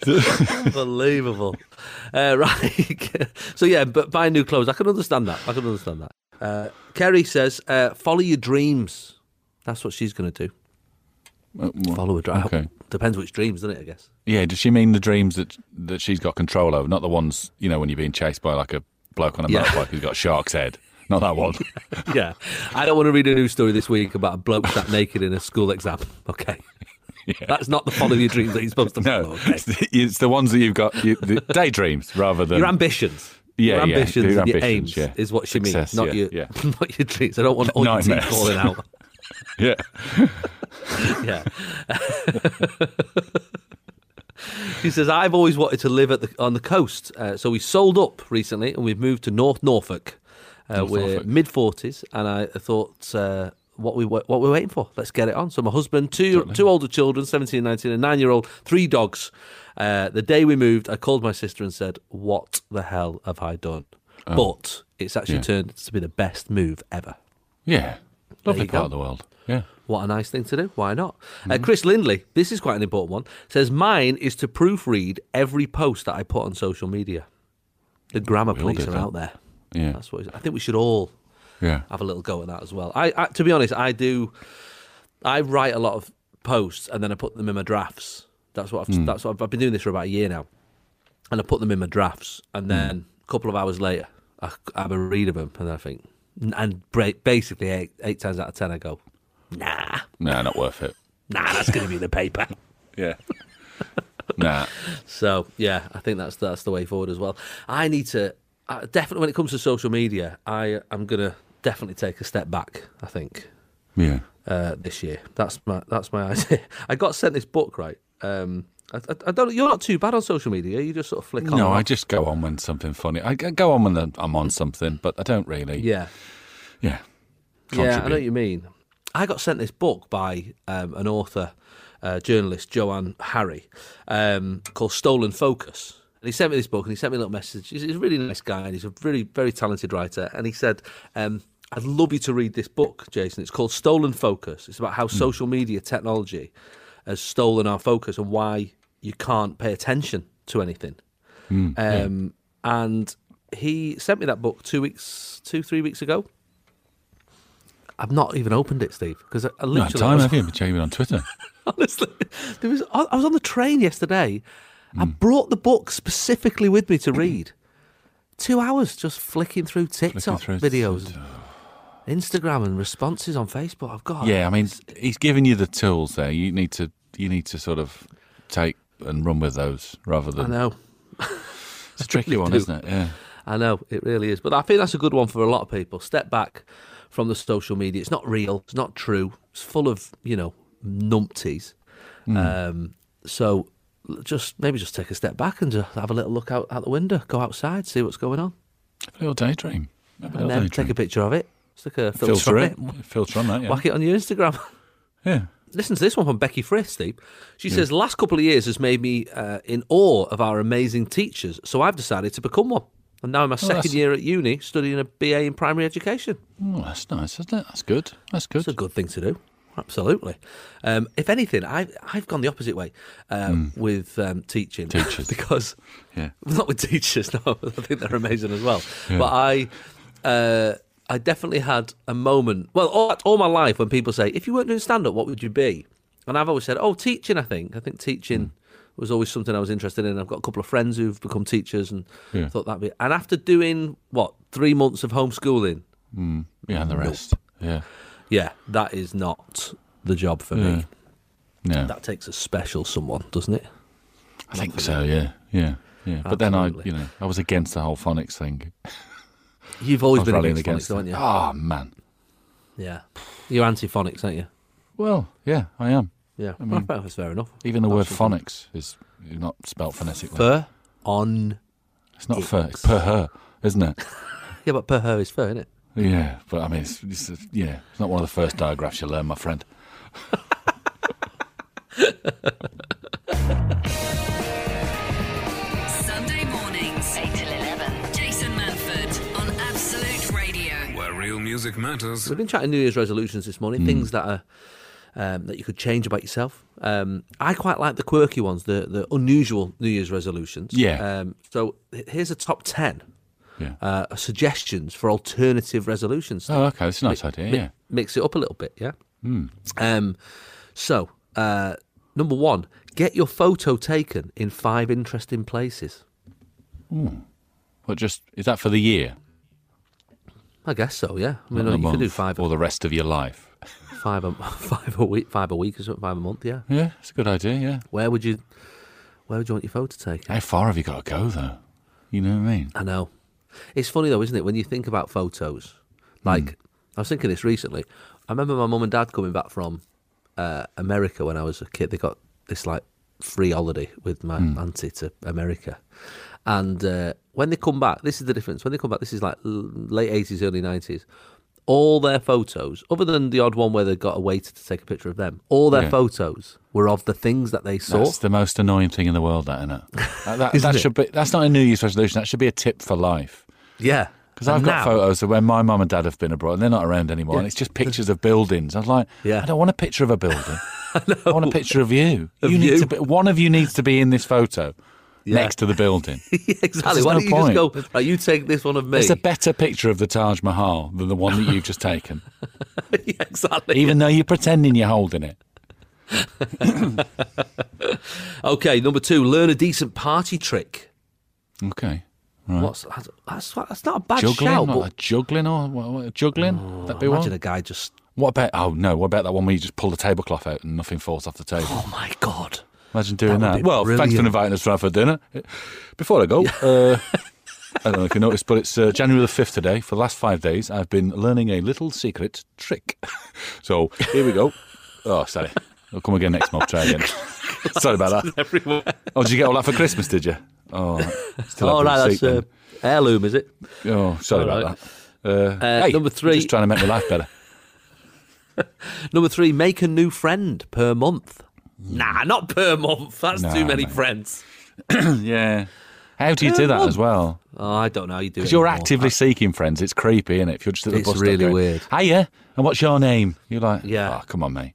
C: bad. Unbelievable. Uh, right. so yeah, but buying new clothes, I can understand that. I can understand that. Uh, Kerry says, uh, "Follow your dreams." That's what she's going to do. Follow a dream.
D: okay.
C: Depends which dreams, doesn't it? I guess.
D: Yeah, does she mean the dreams that that she's got control over, not the ones you know when you're being chased by like a bloke on a
C: Yeah.
D: motorbike who's got a shark's head? Not that one.
C: yeah. I don't want to read a news story this week about a bloke sat naked in a school exam. Okay. That's not the follow your dreams that you're supposed to follow.
D: no,
C: Okay.
D: it's, the, it's the ones that you've got, you, daydreams rather than
C: Your ambitions.
D: Yeah,
C: your
D: yeah,
C: ambitions
D: your
C: and your aims
D: yeah.
C: is what she
D: Success,
C: means, not
D: yeah,
C: your
D: yeah.
C: not your dreams. I don't want all your teeth
D: Nightmares.
C: falling out.
D: yeah.
C: yeah. She says, I've always wanted to live at the, on the coast. Uh, so we sold up recently and we've moved to North Norfolk. Uh,
D: North
C: we're mid 40s. And I thought, uh, what, we, what we're waiting for, let's get it on. So my husband, two, two older children, 17, 19, and nine year old, three dogs. Uh, the day we moved, I called my sister and said, What the hell have I done? But it's actually
D: Yeah.
C: turned to be the best move ever.
D: Yeah. Lovely part
C: go.
D: of the world.
C: What a nice thing to do. Why not?
D: Mm.
C: Uh, Chris Lindley, this is quite an important one, says mine is to proofread every post that I put on social media. The grammar
D: We
C: police are
D: that.
C: out there.
D: Yeah.
C: That's what I think we should all
D: Yeah.
C: have a little go at that as well. I, I to be honest, I do. I write a lot of posts and then I put them in my drafts. That's what I've,
D: Hmm.
C: that's what I've, I've been doing this for about a year now, and I put them in my drafts, and then a couple of hours later, I, I have a read of them, and I think, and basically eight, eight times out of ten, I go, nah,
D: Nah, not worth it.
C: nah, that's going to be in the paper.
D: Yeah. nah.
C: So yeah, I think that's that's the way forward as well. I need to uh, definitely when it comes to social media, I am gonna definitely take a step back. I think
D: Yeah.
C: uh, this year. That's my that's my idea. I got sent this book right. Um, I, I, I don't. You're not too bad on social media. You just sort of flick on.
D: No, I just go on when something funny. I I go on when I'm on something, but I don't really.
C: yeah.
D: Yeah.
C: Yeah, I know what you mean. I got sent this book by um, an author, uh, journalist, Johann Hari, um, called Stolen Focus. And he sent me this book and he sent me a little message. He's, he's a really nice guy and he's a really, very talented writer. And he said, um, I'd love you to read this book, Jason. It's called Stolen Focus. It's about how social media technology has stolen our focus and why you can't pay attention to anything. um, And he sent me that book two weeks, two, three weeks ago. I've not even opened it, Steve, because I, I literally.
D: No
C: time, was,
D: have you? But you've on Twitter.
C: honestly, there was. I I was on the train yesterday. I
D: Hmm.
C: brought the book specifically with me to read. Two hours just flicking through TikTok
D: through
C: videos, Instagram, and responses on Facebook. I've got.
D: Yeah, I mean, he's giving you the tools there. You need to, you need to sort of take and run with those rather than.
C: I know.
D: It's a tricky one,
C: do.
D: isn't it? Yeah.
C: I know it really is, but I think that's a good one for a lot of people. Step back from the social media. It's not real. It's not true. It's full of you know numpties.
D: Hmm.
C: Um, so just maybe just take a step back and just have a little look out out the window, go outside, see what's going on,
D: A little daydream. Have a
C: and
D: little
C: then
D: daydream.
C: take a picture of it, stick a filter,
D: filter
C: on
D: it.
C: it,
D: Filter on that. Yeah.
C: whack it on your Instagram.
D: Yeah.
C: Listen to this one from Becky Frith, Steve. She says, "Last couple of years has made me uh, in awe of our amazing teachers, so I've decided to become one." And now in my second
D: that's-
C: year at uni, studying a BA in primary education.
D: Oh, that's nice, isn't it? That's good. That's good.
C: It's a good thing to do. Absolutely. Um, if anything, I've I've gone the opposite way uh, with um, teaching.
D: Teachers.
C: because
D: Yeah.
C: not with teachers. No, I think they're amazing as well. But I. Uh, I definitely had a moment. Well, all, all my life, when people say, "If you weren't doing stand-up, what would you be?" and I've always said, "Oh, teaching." I think. I think teaching
D: Hmm.
C: Was always something I was interested in. I've got a couple of friends who've become teachers, and
D: Yeah.
C: thought that'd be. And after doing what three months of homeschooling, mm.
D: Yeah, and the rest. Yeah.
C: yeah, that is not the job for
D: Yeah.
C: me.
D: No.
C: That takes a special someone, doesn't it?
D: I think so. Yeah. Yeah. Yeah. But then I, you know, I was against the whole phonics thing.
C: You've always been against,
D: against
C: phonics, haven't you?
D: Oh man.
C: Yeah. You're anti-phonics, aren't you?
D: Well, yeah, I am.
C: Yeah.
D: I mean,
C: well, that's fair enough.
D: Even the word phonics is not spelt phonetically.
C: Fur on.
D: it's not fur. It's per her, isn't it?
C: Yeah, but per her is fur, isn't it?
D: yeah, but I mean, it's, it's yeah, it's not one of the first digraphs you learn, my friend.
A: Sunday mornings, 8 till 11. Jason Manford on Absolute Radio.
B: Where real music matters.
C: We've been chatting New Year's resolutions this
D: Hmm.
C: morning, things that are um, that you could change about yourself. Um, I quite like the quirky ones, the the unusual New Year's resolutions.
D: Yeah.
C: Um, so here's a top ten
D: Yeah.
C: uh, suggestions for alternative resolutions.
D: oh, okay, that's a nice idea.
C: Mi-
D: Yeah.
C: mix it up a little bit, yeah. Um, so uh, number one, get your photo taken in five interesting places.
D: But just is that for the year?
C: I guess so, yeah. I mean,
D: Not
C: you could do five,
D: or the rest of your life.
C: Five, a, five a week, five a week or something, five a month, yeah.
D: Yeah, it's a good idea. Yeah.
C: Where would you, where would you want your photo taken?
D: How far have you got to go though? You know what I mean?
C: I know. It's funny though, isn't it? When you think about photos, like I was thinking this recently. I remember my mum and dad coming back from uh, America when I was a kid. They got this like free holiday with my auntie to America. And uh, when they come back, this is the difference. When they come back, this is like late 80s, early 90s. All their photos, other than the odd one where they got a waiter to take a picture of them, all their
D: Yeah.
C: photos were of the things that they saw.
D: That's the most annoying thing in the world, that, isn't it? That, that,
C: Isn't
D: that
C: it?
D: should be. That's not a New Year's resolution. That should be a tip for life.
C: yeah.
D: Because I've got
C: now-
D: photos of when my mum and dad have been abroad and they're not around anymore,
C: Yeah.
D: and it's just pictures of buildings. I was like,
C: Yeah.
D: I don't want a picture of a building. I, want a picture of you.
C: Of
D: you need
C: you.
D: to be, one of you needs to be in this photo
C: Yeah.
D: next to the building.
C: Yeah, exactly. Why
D: no
C: don't you just go, right, you take this one of me?
D: There's a better picture of the Taj Mahal than the one that you've just taken,
C: yeah, exactly.
D: even though you're pretending you're holding it.
C: Okay, number two, learn a decent party trick.
D: Okay.
C: What's that's, that's that's not a bad
D: Juggling?
C: shout, but
D: like juggling or what, what, juggling? that be oh,
C: imagine
D: one?
C: a guy just.
D: What about? Oh no! What about that one where you just pull the tablecloth out and nothing falls off the table?
C: Oh my god!
D: Imagine doing
C: That
D: that. Well, thanks for inviting us round for dinner. Before I go, uh, I don't know if you noticed, but it's uh, January the 5th today. For the last five days, I've been learning a little secret trick. so here we go. Oh, sorry. I'll come again next month. Try again. sorry about that.
C: Everywhere.
D: Oh, did you get all that for Christmas, did you? Oh, still
C: Oh right, that's uh, heirloom, is it?
D: Oh, sorry
C: all
D: about
C: right.
D: that. Uh,
C: Uh,
D: hey,
C: number three-
D: Just trying to make my life better.
C: Number three, make a new friend per month. Nah, not per month. That's too many
D: mate.
C: friends.
D: yeah. How do you do that as well?
C: Oh, I don't know how you do it.
D: Because you're
C: anymore.
D: actively seeking friends. It's creepy, isn't it? If you're just at the
C: It's
D: bus stop
C: really
D: going,
C: weird.
D: Hiya, and what's your name? You're like,
C: Yeah.
D: oh, come on, mate.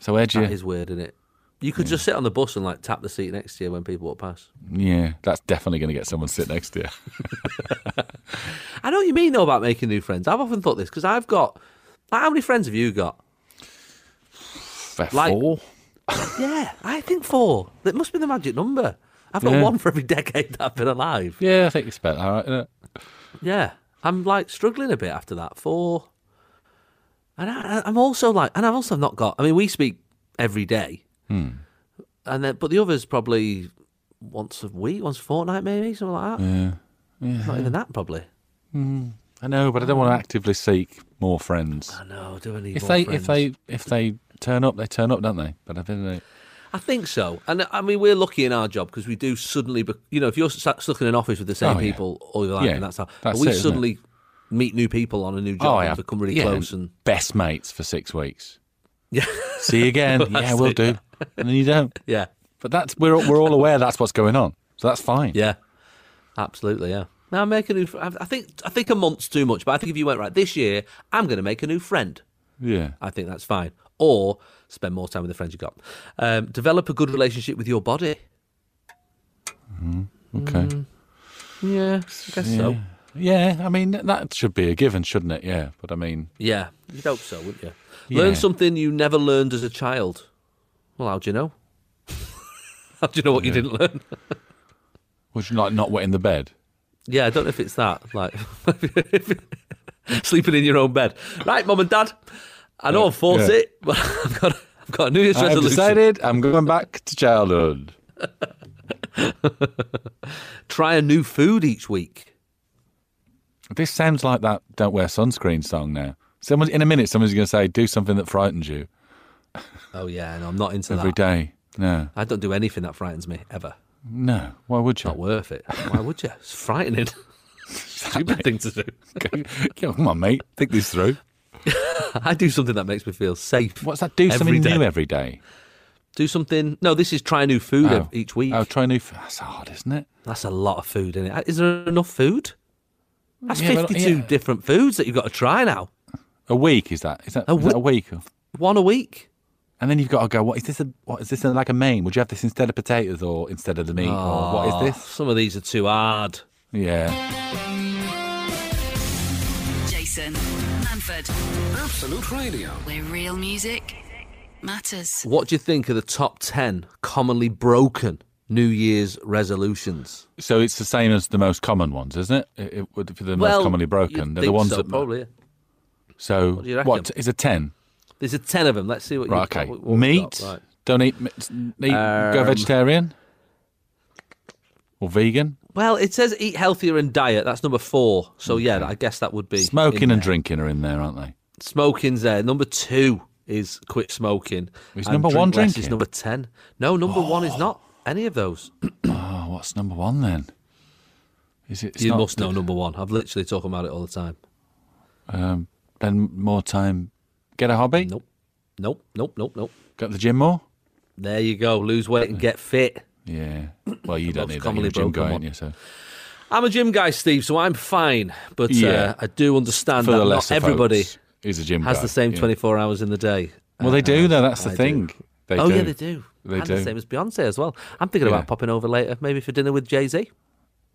D: So where'd you?
C: That is weird, isn't it? You could just sit on the bus and like tap the seat next to you when people walk past.
D: Yeah, that's definitely going to get someone to sit next to you.
C: I know what you mean though about making new friends. I've often thought this because I've got. Like, how many friends have you got?
D: Fair
C: Like-
D: four.
C: Yeah, I think four. That must be the magic number. I've got
D: Yeah.
C: one for every decade that I've been alive.
D: Yeah, I think it's better. All right, isn't it?
C: Yeah, I'm like struggling a bit after that. Four, and I, I'm also like, and I've also not got. I mean, we speak every day,
D: Hmm.
C: and then but the others probably once a week, once a fortnight, maybe something like that.
D: Yeah.
C: Not even that, probably.
D: I know, but I don't want to actively seek more friends.
C: I know. Do I need
D: If
C: more
D: they,
C: friends?
D: if they, if they turn up, they turn up, don't they? But I think they.
C: I think so. And uh, I mean, we're lucky in our job because we do suddenly, be- you know, if you're stu- stuck in an office with the same
D: Oh, yeah.
C: people all your life,
D: Yeah,
C: and that's how,
D: that's
C: but we
D: it,
C: suddenly meet new people on a new job
D: oh,
C: and become really
D: yeah,
C: close. And
D: best mates for six weeks.
C: yeah,
D: See you again. yeah, we'll
C: it,
D: do. And then you don't.
C: yeah,
D: But that's we're all- we're all aware that's what's going on, so that's fine.
C: yeah, absolutely, yeah. Now make a new. fr- I I think I think a month's too much, but I think if you went right this year, I'm going to make a new friend.
D: Yeah.
C: I think that's fine. Or spend more time with the friends you've got. Um, develop a good relationship with your body.
D: Okay.
C: Yeah, I guess so.
D: Yeah, I mean that should be a given, shouldn't it? Yeah, but I mean,
C: Yeah, you'd hope so, wouldn't you?
D: Yeah.
C: Learn something you never learned as a child. Well, how do you know? how do you know what you didn't learn?
D: you like not wet in the bed?
C: yeah, I don't know if it's that. Like sleeping in your own bed. Right, mum and dad. I I've forced
D: Yeah.
C: it, eh? but I've got I've got a New Year's
D: I've
C: resolution.
D: decided I'm going back to childhood.
C: Try a new food each week.
D: This sounds like that "Don't Wear Sunscreen" song now. Someone in a minute, someone's going to say, "Do something that frightens you
C: Oh yeah, no, I'm not into
D: every
C: that.
D: day." No,
C: I don't do anything that frightens me ever.
D: no. Why would you?
C: Not worth it. Why would you? It's frightening. Stupid thing to do.
D: Come on, mate. Think this through.
C: I do something that makes me feel safe.
D: What's that? Do
C: Every
D: something
C: day.
D: new every day.
C: Do something. No, this is try new food ev- oh. each week.
D: Oh, try new. F- That's hard, isn't it?
C: That's a lot of food in it. Uh, is there enough food? That's
D: Yeah,
C: 52
D: yeah.
C: different foods that you've got to try now.
D: A week is that? Is that
C: A
D: is that a
C: wee-
D: week?
C: One a week.
D: And then you've got to go. What is this? A, what is this? A, like a main? Would you have this instead of potatoes or instead of the meat? or what
C: Oh,
D: this?
C: Some of these are too hard.
D: Yeah.
A: Manford,
B: Absolute Radio.
A: where real music matters.
C: What do you think of the top 10 commonly broken New Year's resolutions?
D: So it's the same as the most common ones, isn't it? it, it for the most commonly broken, they're the
C: think
D: ones
C: so,
D: that.
C: Probably. yeah.
D: So
C: What do you reckon?
D: what is a ten?
C: There's a 10 of them. Let's see what
D: Right.
C: you've got.
D: Okay.
C: what- what we've
D: Meat.
C: Right.
D: Don't eat. m- eat go
C: Um,
D: vegetarian or vegan.
C: Well, it says eat healthier and diet. That's number four. So, yeah, I guess that would be.
D: Smoking and drinking are in there, aren't they?
C: Smoking's there. Number two is quit smoking.
D: Is number
C: drink
D: one
C: less is number ten. No, number one is not any of those.
D: Oh, what's number one then? Is it?
C: you
D: not-
C: must know number one. I've literally talking about it all the time.
D: Um, spend more time. Get a hobby.
C: Nope, nope, nope, nope, nope.
D: Go to the gym more.
C: There you go. Lose weight and get fit.
D: Yeah. Well, you don't need that. You're a gym guy, aren't you? So
C: I'm a gym guy, Steve, so I'm fine. But
D: Yeah.
C: uh, I do understand
D: for
C: that not everybody
D: is a gym
C: has
D: guy.
C: the same
D: yeah.
C: 24 hours in the day.
D: Well, they do though. That's the
C: I do.
D: thing. They
C: oh
D: do.
C: yeah, they do.
D: They
C: and
D: do.
C: the same as Beyonce as well. I'm thinking
D: Yeah.
C: about popping over later, maybe for dinner with Jay Z.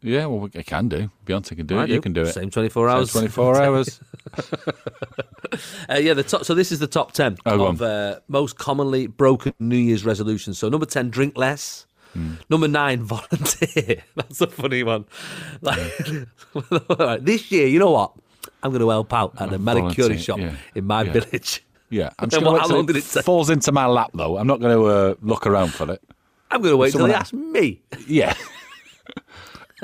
D: Yeah, well, I can do. Beyonce can do it. You can do it.
C: Same 24 hours.
D: Twenty four hours.
C: Uh, yeah, the top. So this is the top 10
D: Oh,
C: of uh, most commonly broken New Year's resolutions. So number 10, drink less.
D: Hmm.
C: Number nine, volunteer. That's a funny one. Like, right, this year, you know what? I'm going to help out at a manicure shop
D: yeah,
C: in my
D: yeah.
C: village.
D: Yeah, I'm
C: And
D: just going
C: how
D: to
C: long
D: wait till
C: did it take?
D: falls into my lap though. I'm not going to uh, look around for it.
C: I'm going to wait till they ask me.
D: Yeah.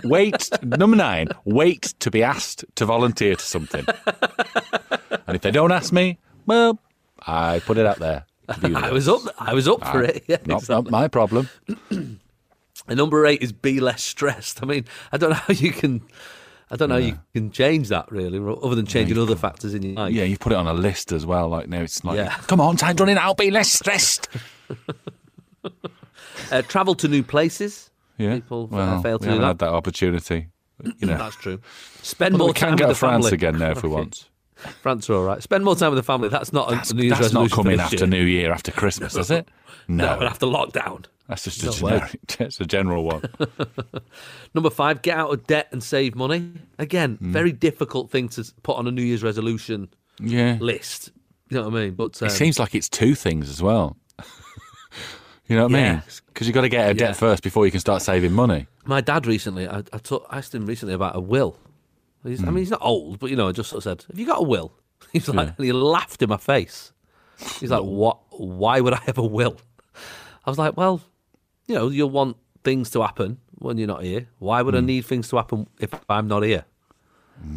D: wait, number nine, wait to be asked to volunteer to something. and if they don't ask me, well, I put it out there. the
C: I was up. I was up for it. Yeah,
D: Not,
C: exactly.
D: not my problem.
C: And number eight is be less stressed. I mean, I don't know how you can. I don't know how you can change that really, other than changing other factors in your life.
D: Yeah, you put it on a list as well. Like now, it's like,
C: Yeah.
D: come on, time's running out. Be less stressed.
C: Uh, travel to new places.
D: Yeah,
C: People
D: well,
C: fail to
D: we
C: do that.
D: had that opportunity. You know,
C: That's true. Spend more
D: we
C: time
D: can go to
C: the
D: France
C: family.
D: again now if we want.
C: France are all right. Spend more time with the family. That's not a New Year's
D: That's not
C: resolution.
D: coming after
C: year.
D: New Year, after Christmas, is it?
C: No,
D: No,
C: but after lockdown.
D: that's just a generic. It's a general one.
C: Number five, get out of debt and save money. Again,
D: Hmm.
C: very difficult thing to put on a New Year's resolution
D: Yeah,
C: list. You know what I mean? But um,
D: it seems like it's two things as well. you know what I mean? Because you've got to get out of
C: Yeah.
D: debt first before you can start saving money.
C: my dad recently, I, I ta- asked him recently about a will. He's, I
D: Hmm.
C: mean, he's not old, but you know, I just sort of said, "Have you got a will?" He's like, and he laughed in my face. He's like, "What? Why would I have a will?" I was like, "Well, you know, you'll want things to happen when you're not here. Why
D: Hmm.
C: would I need things to happen if I'm not here?"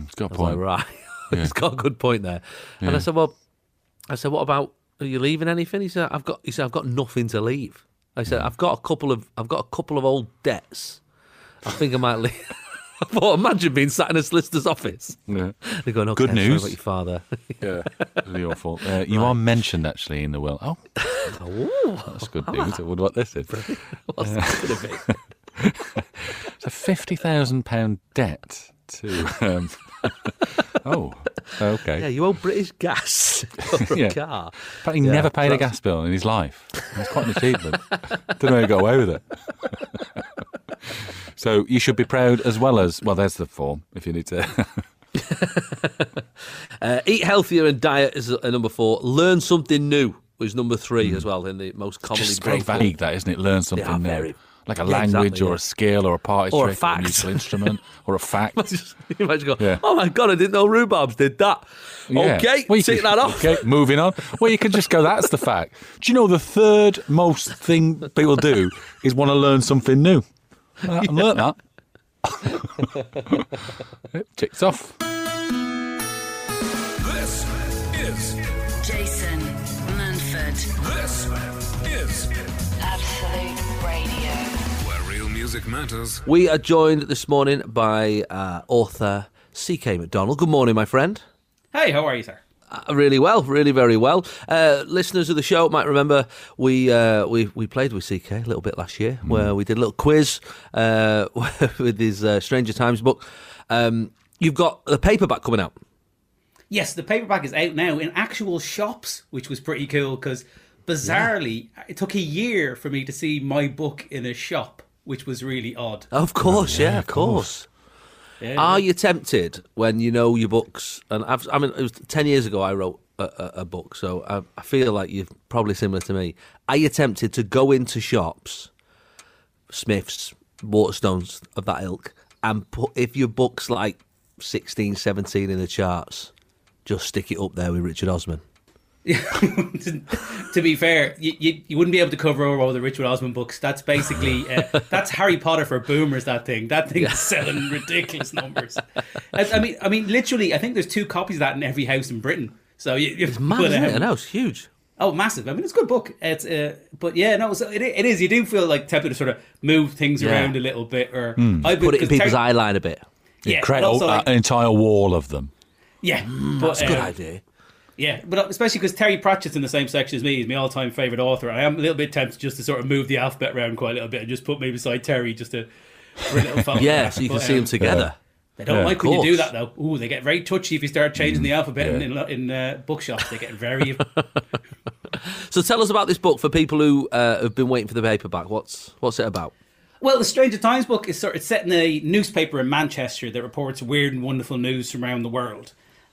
D: It's got a
C: was like,
D: point.
C: right. He's got a good point there. And I said, well, I said, what about, are you leaving anything? He said, I've got, he said, I've got nothing to leave. I said, I've got a couple of, I've got a couple of old debts. I think I might leave. I thought, imagine being sat in a solicitor's office.
D: Yeah.
C: They're going, okay,
D: Good
C: sorry
D: news.
C: about your father.
D: Yeah, really your fault. Uh, you are mentioned actually in the will. Oh,
C: Ooh,
D: that's good news. I wonder what this is.
C: what's that going to be?
D: It's a fifty thousand pound debt to. Um, oh, okay.
C: Yeah, you owe British gas for a
D: Yeah.
C: car.
D: But he
C: Yeah,
D: never paid a gas bill in his life. It's quite an achievement. Don't know how he got away with it. So you should be proud as well as well. There's the form if you need to.
C: Uh, eat healthier and diet is uh, number four. Learn something new was number three as well in the most commonly.
D: Just very vague, that isn't it? Learn something new,
C: very-
D: like a
C: Yeah,
D: language
C: exactly,
D: or
C: yeah.
D: a skill or a party
C: Or a
D: trick
C: fact.
D: musical instrument or a fact.
C: Imagine going,
D: Yeah.
C: oh my god, I didn't know rhubarbs did that.
D: Yeah.
C: Okay,
D: Well, you
C: take that off.
D: Okay, moving on. Well, you can just go, that's the fact. Do you know the third most thing people do is want to learn something new? Uh, I learnt that. It Ticks off.
B: This is
A: Jason Manford,
B: this is
A: Absolute Radio.
B: where real music matters.
C: We are joined this morning by uh, author C.K. McDonnell. Good morning, my friend.
F: Hey, how are you, sir?
C: Uh, really well, really very well. Uh, listeners of the show might remember we uh, we we played with CK a little bit last year, where we did a little quiz uh, with his uh, Stranger Times book. Um, you've got the paperback coming out.
F: Yes, the paperback is out now in actual shops, which was pretty cool because bizarrely, it took a year for me to see my book in a shop, which was really odd.
C: Of course, yeah,
D: yeah,
C: of
D: of
C: course.
F: Yeah.
C: Are you tempted when you know your books? And I've, I mean, it was ten years ago I wrote a, a, a book, so I, I feel like you're probably similar to me. Are you tempted to go into shops, Smiths, Waterstones of that ilk, and put if your book's like 16, 17 in the charts, just stick it up there with Richard Osman?
F: to be fair, you, you, you wouldn't be able to cover over all the Richard Osman books. That's basically uh, that's Harry Potter for boomers. That thing, that thing is selling ridiculous numbers. I, I mean, I mean, literally, I think there's two copies of that in every house in Britain. So you, you
C: It's mad, isn't it? I know it's huge.
F: Oh, massive! I mean, it's a good book. It's, uh, but yeah, no, so it, it is. You do feel like tempted to sort of move things
C: Yeah.
F: around a little bit, or. I've been-
C: Put it in
F: 'cause
C: people's
F: Terry-
C: eye line a bit.
F: Yeah,
D: Create
F: but also,
D: a-
F: like-
D: an entire wall of them.
F: yeah,
D: Hmm,
F: but
C: That's a good
F: uh,
C: idea.
F: Yeah, but especially because Terry Pratchett's in the same section as me. He's my all-time favorite author. I am a little bit tempted just to sort of move the alphabet around quite a little bit and just put me beside Terry just to for a little photo.
C: Yeah, so you can
F: But,
C: see
F: um,
C: them together.
F: They don't
D: Yeah,
F: like when you do that though. Ooh, they get very touchy if you start changing the alphabet
D: yeah.
F: in in, in uh, bookshops. They get very.
C: So tell us about this book for people who uh, have been waiting for the paperback. What's what's it about?
F: Well, the Stranger Times book is sort of set in a newspaper in Manchester that reports weird and wonderful news from around the world.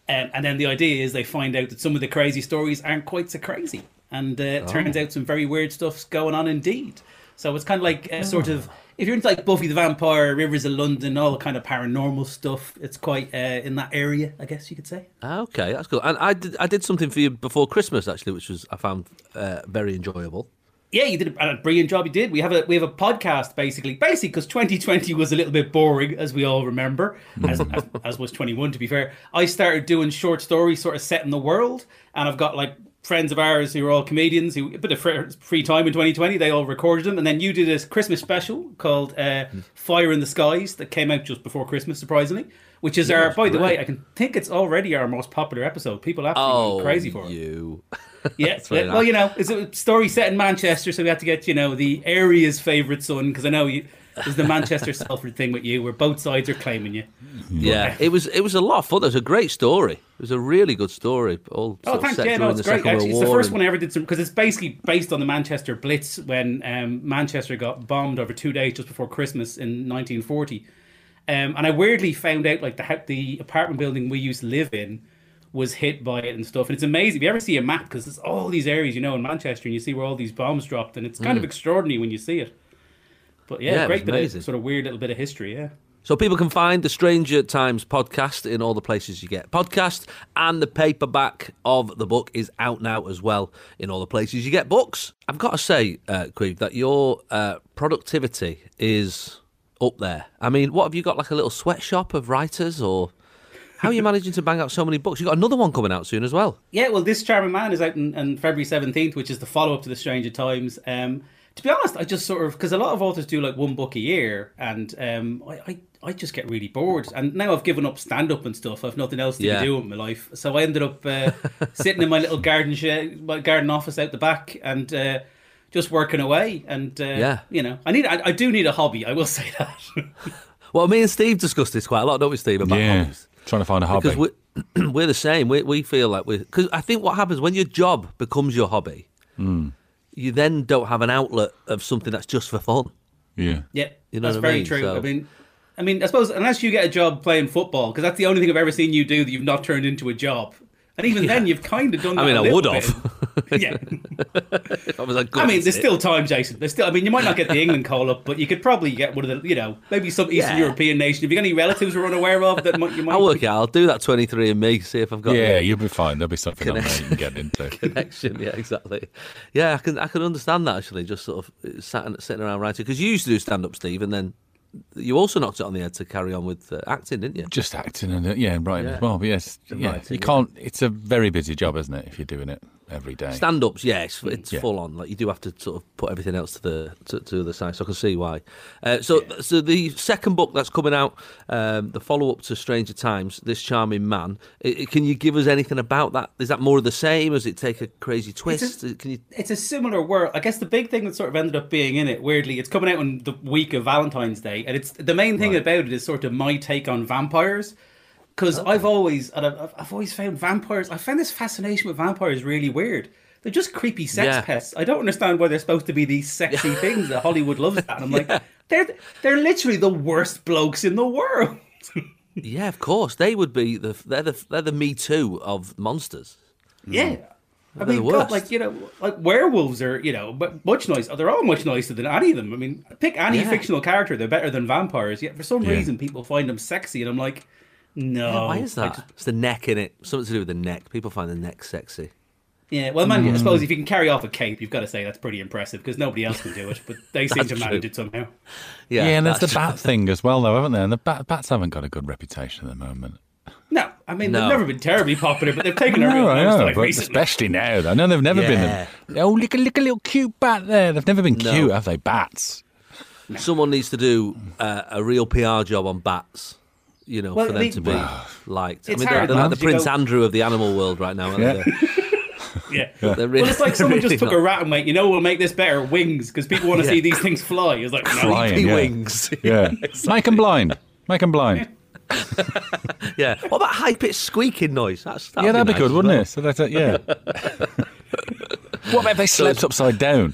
F: Um, and then the idea is they find out that some of the crazy stories aren't quite so crazy. And uh, it turns out some very weird stuff's going on indeed. So it's kind of like a sort of, if you're into like Buffy the Vampire, Rivers of London, all the kind of paranormal stuff, it's quite uh, in that area, I guess you could say.
C: Okay, that's cool. And I did I did something for you before Christmas actually, which was I found uh, very enjoyable.
F: Yeah, you did a, a brilliant job. You did. We have a we have a podcast basically, basically because 2020 was a little bit boring, as we all remember, as, as, as was 21. To be fair, I started doing short stories, sort of set in the world, and I've got like friends of ours who are all comedians who a bit of free, time in 2020. They all recorded them, and then you did a Christmas special called uh, "Fire in the Skies" that came out just before Christmas, surprisingly. Which is our,
C: it's
F: by the way. I can think it's already our most popular episode. People absolutely
C: Oh,
F: crazy for it.
C: you.
F: Yeah, yeah. well, you know, it's a story set in Manchester, so we had to get you know the area's favourite son because I know you. There's the Manchester Salford thing with you, where both sides are claiming you.
C: Yeah, it was it was a lot of fun. It was a great story. It was a really good story. All
F: Oh, thanks. Yeah, no, it's
C: the
F: great. Actually, it's the first
C: and-
F: one I ever did some because it's basically based on the Manchester Blitz when um, Manchester got bombed over two days just before Christmas in 1940. Um, and I weirdly found out like the the apartment building we used to live in was hit by it and stuff. And it's amazing. If you ever see a map, because there's all these areas, you know, in Manchester, and you see where all these bombs dropped, and it's kind of extraordinary when you see it. But yeah,
C: Mm. Yeah,
F: great bit of sort of weird little bit of history. Yeah.
C: So people can find the Stranger Times podcast in all the places you get podcast, and the paperback of the book is out now as well in all the places you get books. I've got to say, uh, Caimh, that your uh, productivity is up there. I mean, what have you got? Like a little sweatshop of writers, or how are you managing to bang out so many books? You've got another one coming out soon as well.
F: Yeah, well, this Charming Man is out on, on February seventeenth, which is the follow up to the Stranger Times. Um, to be honest, I just sort of because a lot of authors do like one book a year, and um, I, I I just get really bored. And now I've given up stand up and stuff. I've nothing else to
C: Yeah.
F: be doing with my life, so I ended up uh, sitting in my little garden shed, my garden office out the back, and. Uh, just working away, and uh,
C: Yeah.
F: you know, I need, I, I do need a hobby. I will say that.
C: Well, me and Steve discussed this quite a lot, don't we, Steve? About
D: yeah,
C: hobbies.
D: Trying to find a hobby.
C: because we're, we're the same. We, we feel like we because I think what happens when your job becomes your hobby,
D: Hmm.
C: you then don't have an outlet of something that's just for fun.
D: yeah,
F: Yeah,
C: You know
F: that's
C: what I
F: very
C: mean?
F: true.
C: So-
F: I mean, I mean, I suppose unless you get a job playing football, because that's the only thing I've ever seen you do that you've not turned into a job. And even then, you've kind of done. That
C: I mean,
F: a
C: I
F: little
C: would
F: bit.
C: have.
F: yeah,
C: I was a good
F: I mean, there's
C: it.
F: still time, Jason. There's still. I mean, you might not get the England call up, but you could probably get one of the, you know, maybe some Eastern
C: Yeah.
F: European nation. If you got any relatives we're unaware of, that might, you might.
C: I'll work it out. I'll do that 23 and me, see if I've got
D: yeah, you'll be fine. There'll be something on there you can get into.
C: connection. Yeah, exactly. Yeah, I can I can understand that actually. Just sort of uh, sat and, sitting around writing because you used to do stand up, Steve, and then you also knocked it on the head to carry on with uh, acting, didn't you?
D: Just acting and uh, yeah, writing
C: Yeah.
D: as well. But yes, yeah,
C: writing,
D: you can't. It's a very busy job, isn't it? If you're doing it every day.
C: Stand ups, yeah, it's, it's
D: Yeah.
C: full on. Like you do have to sort of put everything else to the to, to the side, so I can see why. Uh, so, so the second book that's coming out, um, the follow up to Stranger Times, this charming man. i i- can you give us anything about that? Is that more of the same? Does it take a crazy twist? can you?
F: it's a similar world. I guess the big thing that sort of ended up being in it, weirdly, it's coming out on the week of Valentine's Day, and it's the main thing about it is sort of my take on vampires. Because oh. I've always, and I've, I've- I've always found vampires. I found this fascination with vampires really weird. They're just creepy sex
C: Yeah.
F: pests. I don't understand why they're supposed to be these sexy things that Hollywood loves. That and I'm like, they're they're literally the worst blokes in the world.
C: Yeah, of course they would be the they're the they're the Me Too of monsters.
F: Yeah. Mm.
C: I
F: mean, God, like you know, like werewolves are you know, but much nicer. They're all much nicer than any of them. I mean, pick any
C: Yeah.
F: fictional character; they're better than vampires. Yet for some
D: Yeah.
F: reason, people find them sexy, and I'm like, no.
C: Why is that?
F: just-
C: It's the neck in it. Something to do with the neck. People find the neck sexy.
F: yeah, well, man,
C: Mm.
F: I suppose if you can carry off a cape, you've got to say that's pretty impressive because nobody else can do it, but they seem to manage it somehow.
C: Yeah,
D: Yeah, and there's the
C: that's-
D: bat thing as well, though, haven't there? And the bat, bats haven't got a good reputation at the moment.
F: No, I mean
C: No.
F: they've never been terribly popular, but they've taken a real
D: No, I know, but
F: recently.
D: especially now. I know they've never
C: Yeah.
D: been. Oh, look, look, a little cute bat there. They've never been
C: No.
D: cute, have they? Bats.
C: Someone needs to do uh, a real PR job on bats. You know,
F: Well,
C: for them
F: they-
C: to be liked. I mean, they're, they're like the Prince
F: go-
C: Andrew of the animal world right now. Aren't
D: Yeah.
C: they?
F: Yeah.
C: They're really-
F: well, it's like someone
C: really
F: just took
C: not.
F: a rat and went, you know, we'll make this better wings because people want to
C: Yeah.
F: see these things fly. It's like, no,
D: Flying.
C: He
D: yeah.
C: wings.
D: Yeah. Make them blind. Make them blind.
C: yeah. What about high pitched squeaking noise? That's that'd
D: yeah, that'd be
C: nice
D: good,
C: as
D: wouldn't
C: well.
D: it? So that's it, uh, yeah. what about if they slept upside down?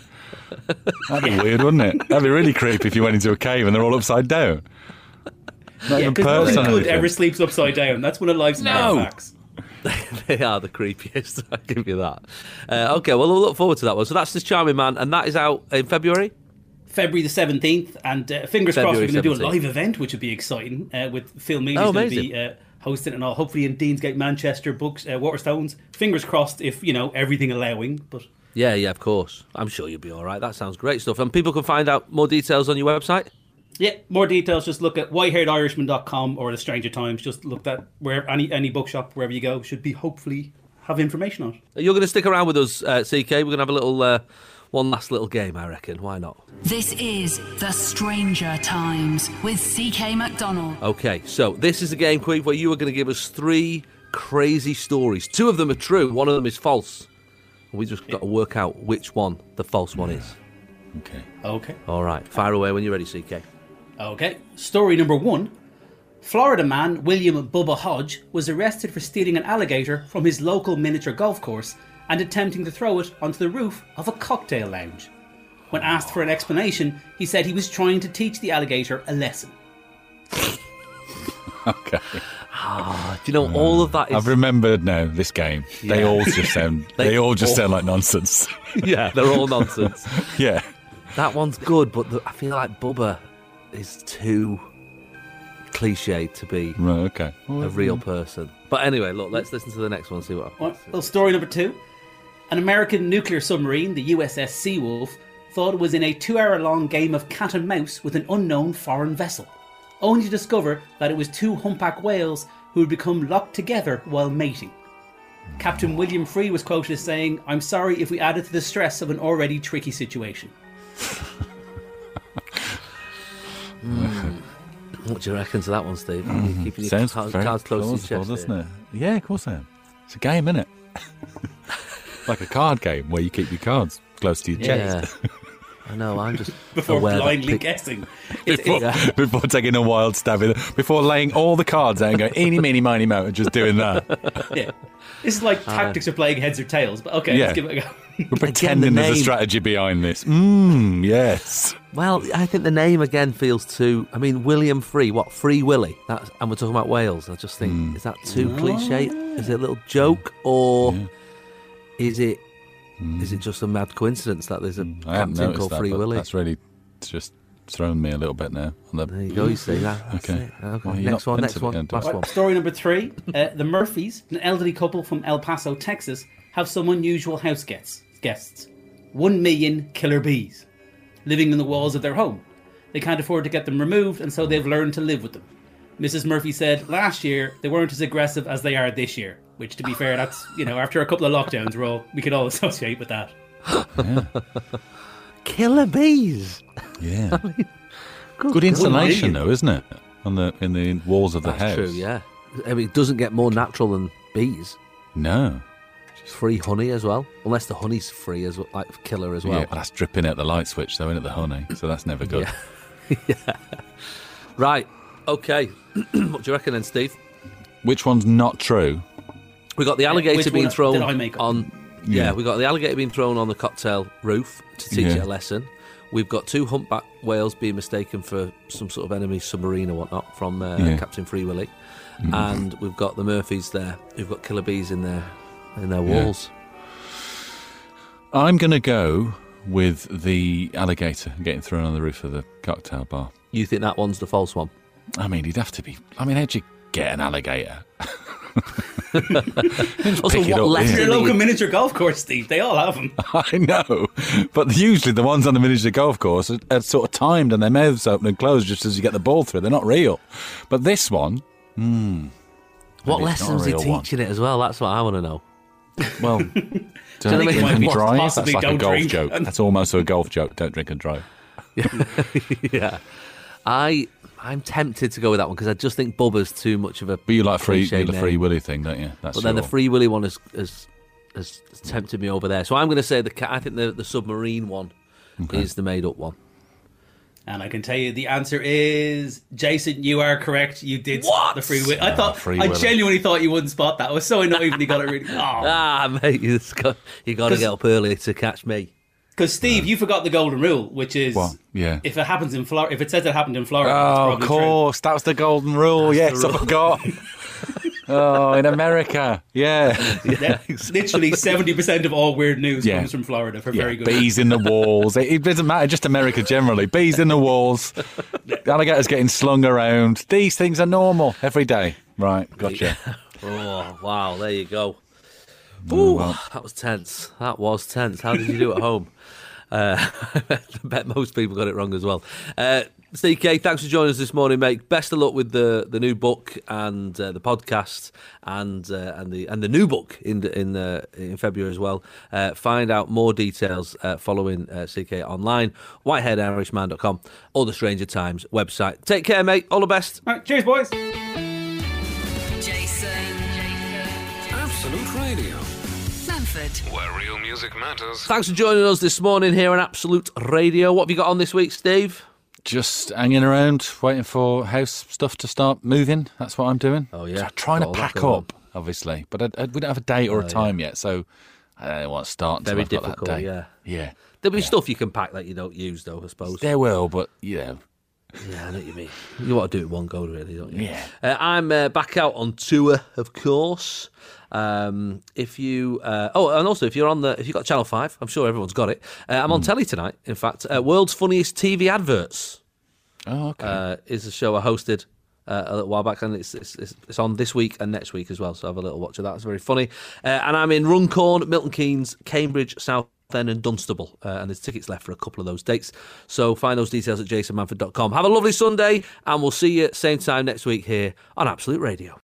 D: That'd be weird, wouldn't it? That'd be really creepy if you went into a cave and they're all upside down. Not
F: Yeah,
D: even
F: because nothing good
D: anything.
F: ever sleeps upside down. That's one of life's
D: No.
F: no. facts.
C: They are the creepiest. I'll give you that. Uh, okay, well, we'll look forward to that one. So that's this charming man, and that is out in February.
F: February the 17th, and uh, fingers crossed we're going to do a live event, which would be exciting, uh, with Phil Mealy's
C: Oh,
F: going to
C: amazing.
F: be uh, hosting and all. Hopefully in Deansgate, Manchester, Books, uh, Waterstones. Fingers crossed if, you know, everything allowing. But
C: Yeah, yeah, of course. I'm sure you'll be all right. That sounds great stuff. And people can find out more details on your website.
F: Yeah, more details, just look at whitehairedirishman.com or the Stranger Times. Just look at where any, any bookshop, wherever you go, should be hopefully have information on it.
C: You're going to stick around with us, uh, CK. We're going to have a little, uh, one last little game, I reckon. Why not?
A: This is The Stranger Times with CK McDonnell.
C: Okay, so this is a game, Caimh, where you are going to give us three crazy stories. Two of them are true, one of them is false. We just got to work out which one the false one is.
D: Okay.
F: Okay.
C: All right, fire away when you're ready, CK.
F: Okay. Story number one. Florida man William Bubba Hodge was arrested for stealing an alligator from his local miniature golf course and attempting to throw it onto the roof of a cocktail lounge. When asked for an explanation, he said he was trying to teach the alligator a lesson.
D: Okay.
C: Ah, do you know all of that is?
D: I've remembered now this game. They all just sound.
C: They
D: they, all just
C: all-
D: sound like nonsense.
C: yeah, they're all nonsense.
D: yeah.
C: that one's good, but the, I feel like Bubba is too cliche to be
D: Right. Okay.
C: a real person. But anyway, look, let's listen to the next one. and See what happens.
F: Well, well, story number two. An American nuclear submarine, the USS Seawolf, thought it was in a two hour long game of cat and mouse with an unknown foreign vessel, only to discover that it was two humpback whales who had become locked together while mating. Captain William Free was quoted as saying, I'm sorry if we added to the stress of an already tricky situation.
C: What do you reckon to that one, Steve? You're mm-hmm. keeping your
D: Sounds
C: cards, cards close to your chest.
D: doesn't it? Yeah, of course I am. It's a game, isn't it? like a card game where you keep your cards close to your
C: Yeah.
D: chest
C: I know. I'm just
F: Before
C: aware
F: blindly
C: pic-
F: guessing.
D: Before,
F: it's-
D: before taking a wild stab in, before laying all the cards out and going eeny, meeny, miny, mo, and just doing that.
F: yeah. This is like tactics of playing heads or tails, but okay,
D: Yeah.
F: let's give it a go.
D: We're pretending there's a strategy behind this. Mmm, yes.
C: Well, I think the name again feels too. I mean, William Free, what Free Willy? That's and we're talking about whales. I just think
D: Hmm.
C: is that too cliche? Is it a little joke or is it? Is it just a mad coincidence that there's a
D: Hmm.
C: Captain called
D: that,
C: Free
D: but
C: Willy?
D: that's really just thrown me a little bit now. On the,
C: There you go. You see that? That's
D: Okay.
C: it. Okay.
D: Well,
C: next one. Next one. Last
D: it.
C: one.
F: Story number three. Uh, the Murphys, an elderly couple from El Paso, Texas, have some unusual house guests. Guests. One million killer bees living in the walls of their home. They can't afford to get them removed, and so they've learned to live with them. Mrs. Murphy said last year they weren't as aggressive as they are this year, which, to be fair, that's, you know, after a couple of lockdowns, we're all, we could all associate with that.
C: Killer bees.
D: yeah. Good insulation, though, isn't it? On the in the walls of the
C: That's
D: house.
C: true. Yeah. I mean, it doesn't get more natural than bees.
D: No.
C: Free honey as well, unless the honey's free as well, like killer as well.
D: yeah, but that's dripping out the light switch, though, isn't it? The honey. So that's never good. Yeah.
C: Right. Okay. what do you reckon then, Steve?
D: Which one's not true?
C: We got the alligator
F: which
C: being
F: one
C: thrown
F: did I make up?
C: on. Yeah.
D: Yeah.
C: we got the alligator being thrown on the cocktail roof to teach
D: Yeah.
C: it a lesson. We've got two humpback whales being mistaken for some sort of enemy submarine or whatnot from uh,
D: Yeah. Mm-hmm.
C: Captain Free Willy, and we've got the Murphys there who've got killer bees in their in their
D: Yeah.
C: walls.
D: I'm going to go with the alligator getting thrown on the roof of the cocktail bar.
C: You think that one's the false one?
D: I mean, he'd have to be. I mean, how'd you get an alligator?
C: Also, what
D: up,
C: lesson?
F: Your local miniature golf course, Steve, they all have them.
D: I know, but usually the ones on the miniature golf course are, are sort of timed and their mouths open and close just as you get the ball through. They're not real. But this one, hmm,
C: What
D: Maybe it's not a
C: lessons he
D: one.
C: teaching it as well? That's what I want to know.
D: Well, don't
C: what I
D: drink
C: mean?
D: and drive. That's like a golf joke.
F: and-
D: That's almost a golf joke. Don't drink and drive.
C: yeah, I I'm tempted to go with that one because I just think Bubba's too much of a.
D: But you like free,
C: cliche
D: you the
C: name.
D: free willy thing, don't you? That's
C: But then the Free Willy one has, has has tempted me over there. So I'm going to say the I think the the submarine one is the made up one.
F: And I can tell you the answer is Jason. You are correct. You did
C: What?
F: the free will. I thought
D: Free
F: I
D: Willy.
F: genuinely thought you wouldn't spot that. I was so annoyed when you got it really. Oh.
C: Ah, mate, you just got you got to
F: 'Cause-
C: get up early to catch me.
F: Because Steve, you forgot the golden rule, which is
D: What? Yeah.
F: if it happens in Florida, if it says it happened in Florida,
D: Oh,
F: probably
D: of
F: true.
D: course. That was the golden rule. yes, I forgot. oh, in America. Yeah.
F: Yeah, Literally seventy percent of all weird news
D: Yeah.
F: comes from Florida for
D: yeah.
F: very good.
D: Bees in the walls. It, it doesn't matter, just America generally. Bees in the walls. Alligators getting slung around. These things are normal every day. Right, gotcha.
C: Oh wow, there you go. Oh, Ooh,
D: well.
C: that was tense. That was tense. How did you do at home? Uh, I bet most people got it wrong as well. Uh, Steve K, thanks for joining us this morning, mate. Best of luck with the, the new book and uh, the podcast and uh, and the and the new book in the, in uh, in February as well. Uh, find out more details uh, following uh, CK online, whitehairedirishman.com or the Stranger Times website. Take care, mate. All the best.
F: Cheers, boys.
A: Manford.
B: where real music matters.
C: Thanks for joining us this morning here on Absolute Radio. What have you got on this week, Steve?
D: Just hanging around, waiting for house stuff to start moving. That's what I'm doing.
C: Oh, yeah.
D: Try- Trying
C: Got
D: to pack
C: going
D: up, obviously. But I, I, we don't have a date or a
C: Oh, yeah.
D: time yet, so I don't want to start until
C: Very
D: I've got that
C: difficult, yeah.
D: Yeah.
C: There'll be stuff you can pack that you don't use, though, I suppose.
D: There will, but, you know.
C: Yeah, I know what you mean. You want to do it one go, really, don't you?
D: Yeah.
C: Uh, I'm uh, back out on tour, of course. Um, if you, uh, oh, and also if you're on the, if you've got Channel Five, I'm sure everyone's got it. Uh, I'm on telly tonight. In fact, uh, World's Funniest TV Adverts
D: Oh, okay.
C: uh, is a show I hosted. Uh, a little while back, and it's, it's it's on this week and next week as well. So have a little watch of that. It's very funny. Uh, and I'm in Runcorn, Milton Keynes, Cambridge, South End, and Dunstable. Uh, and there's tickets left for a couple of those dates. So find those details at jasonmanford.com. Have a lovely Sunday, and we'll see you same time next week here on Absolute Radio.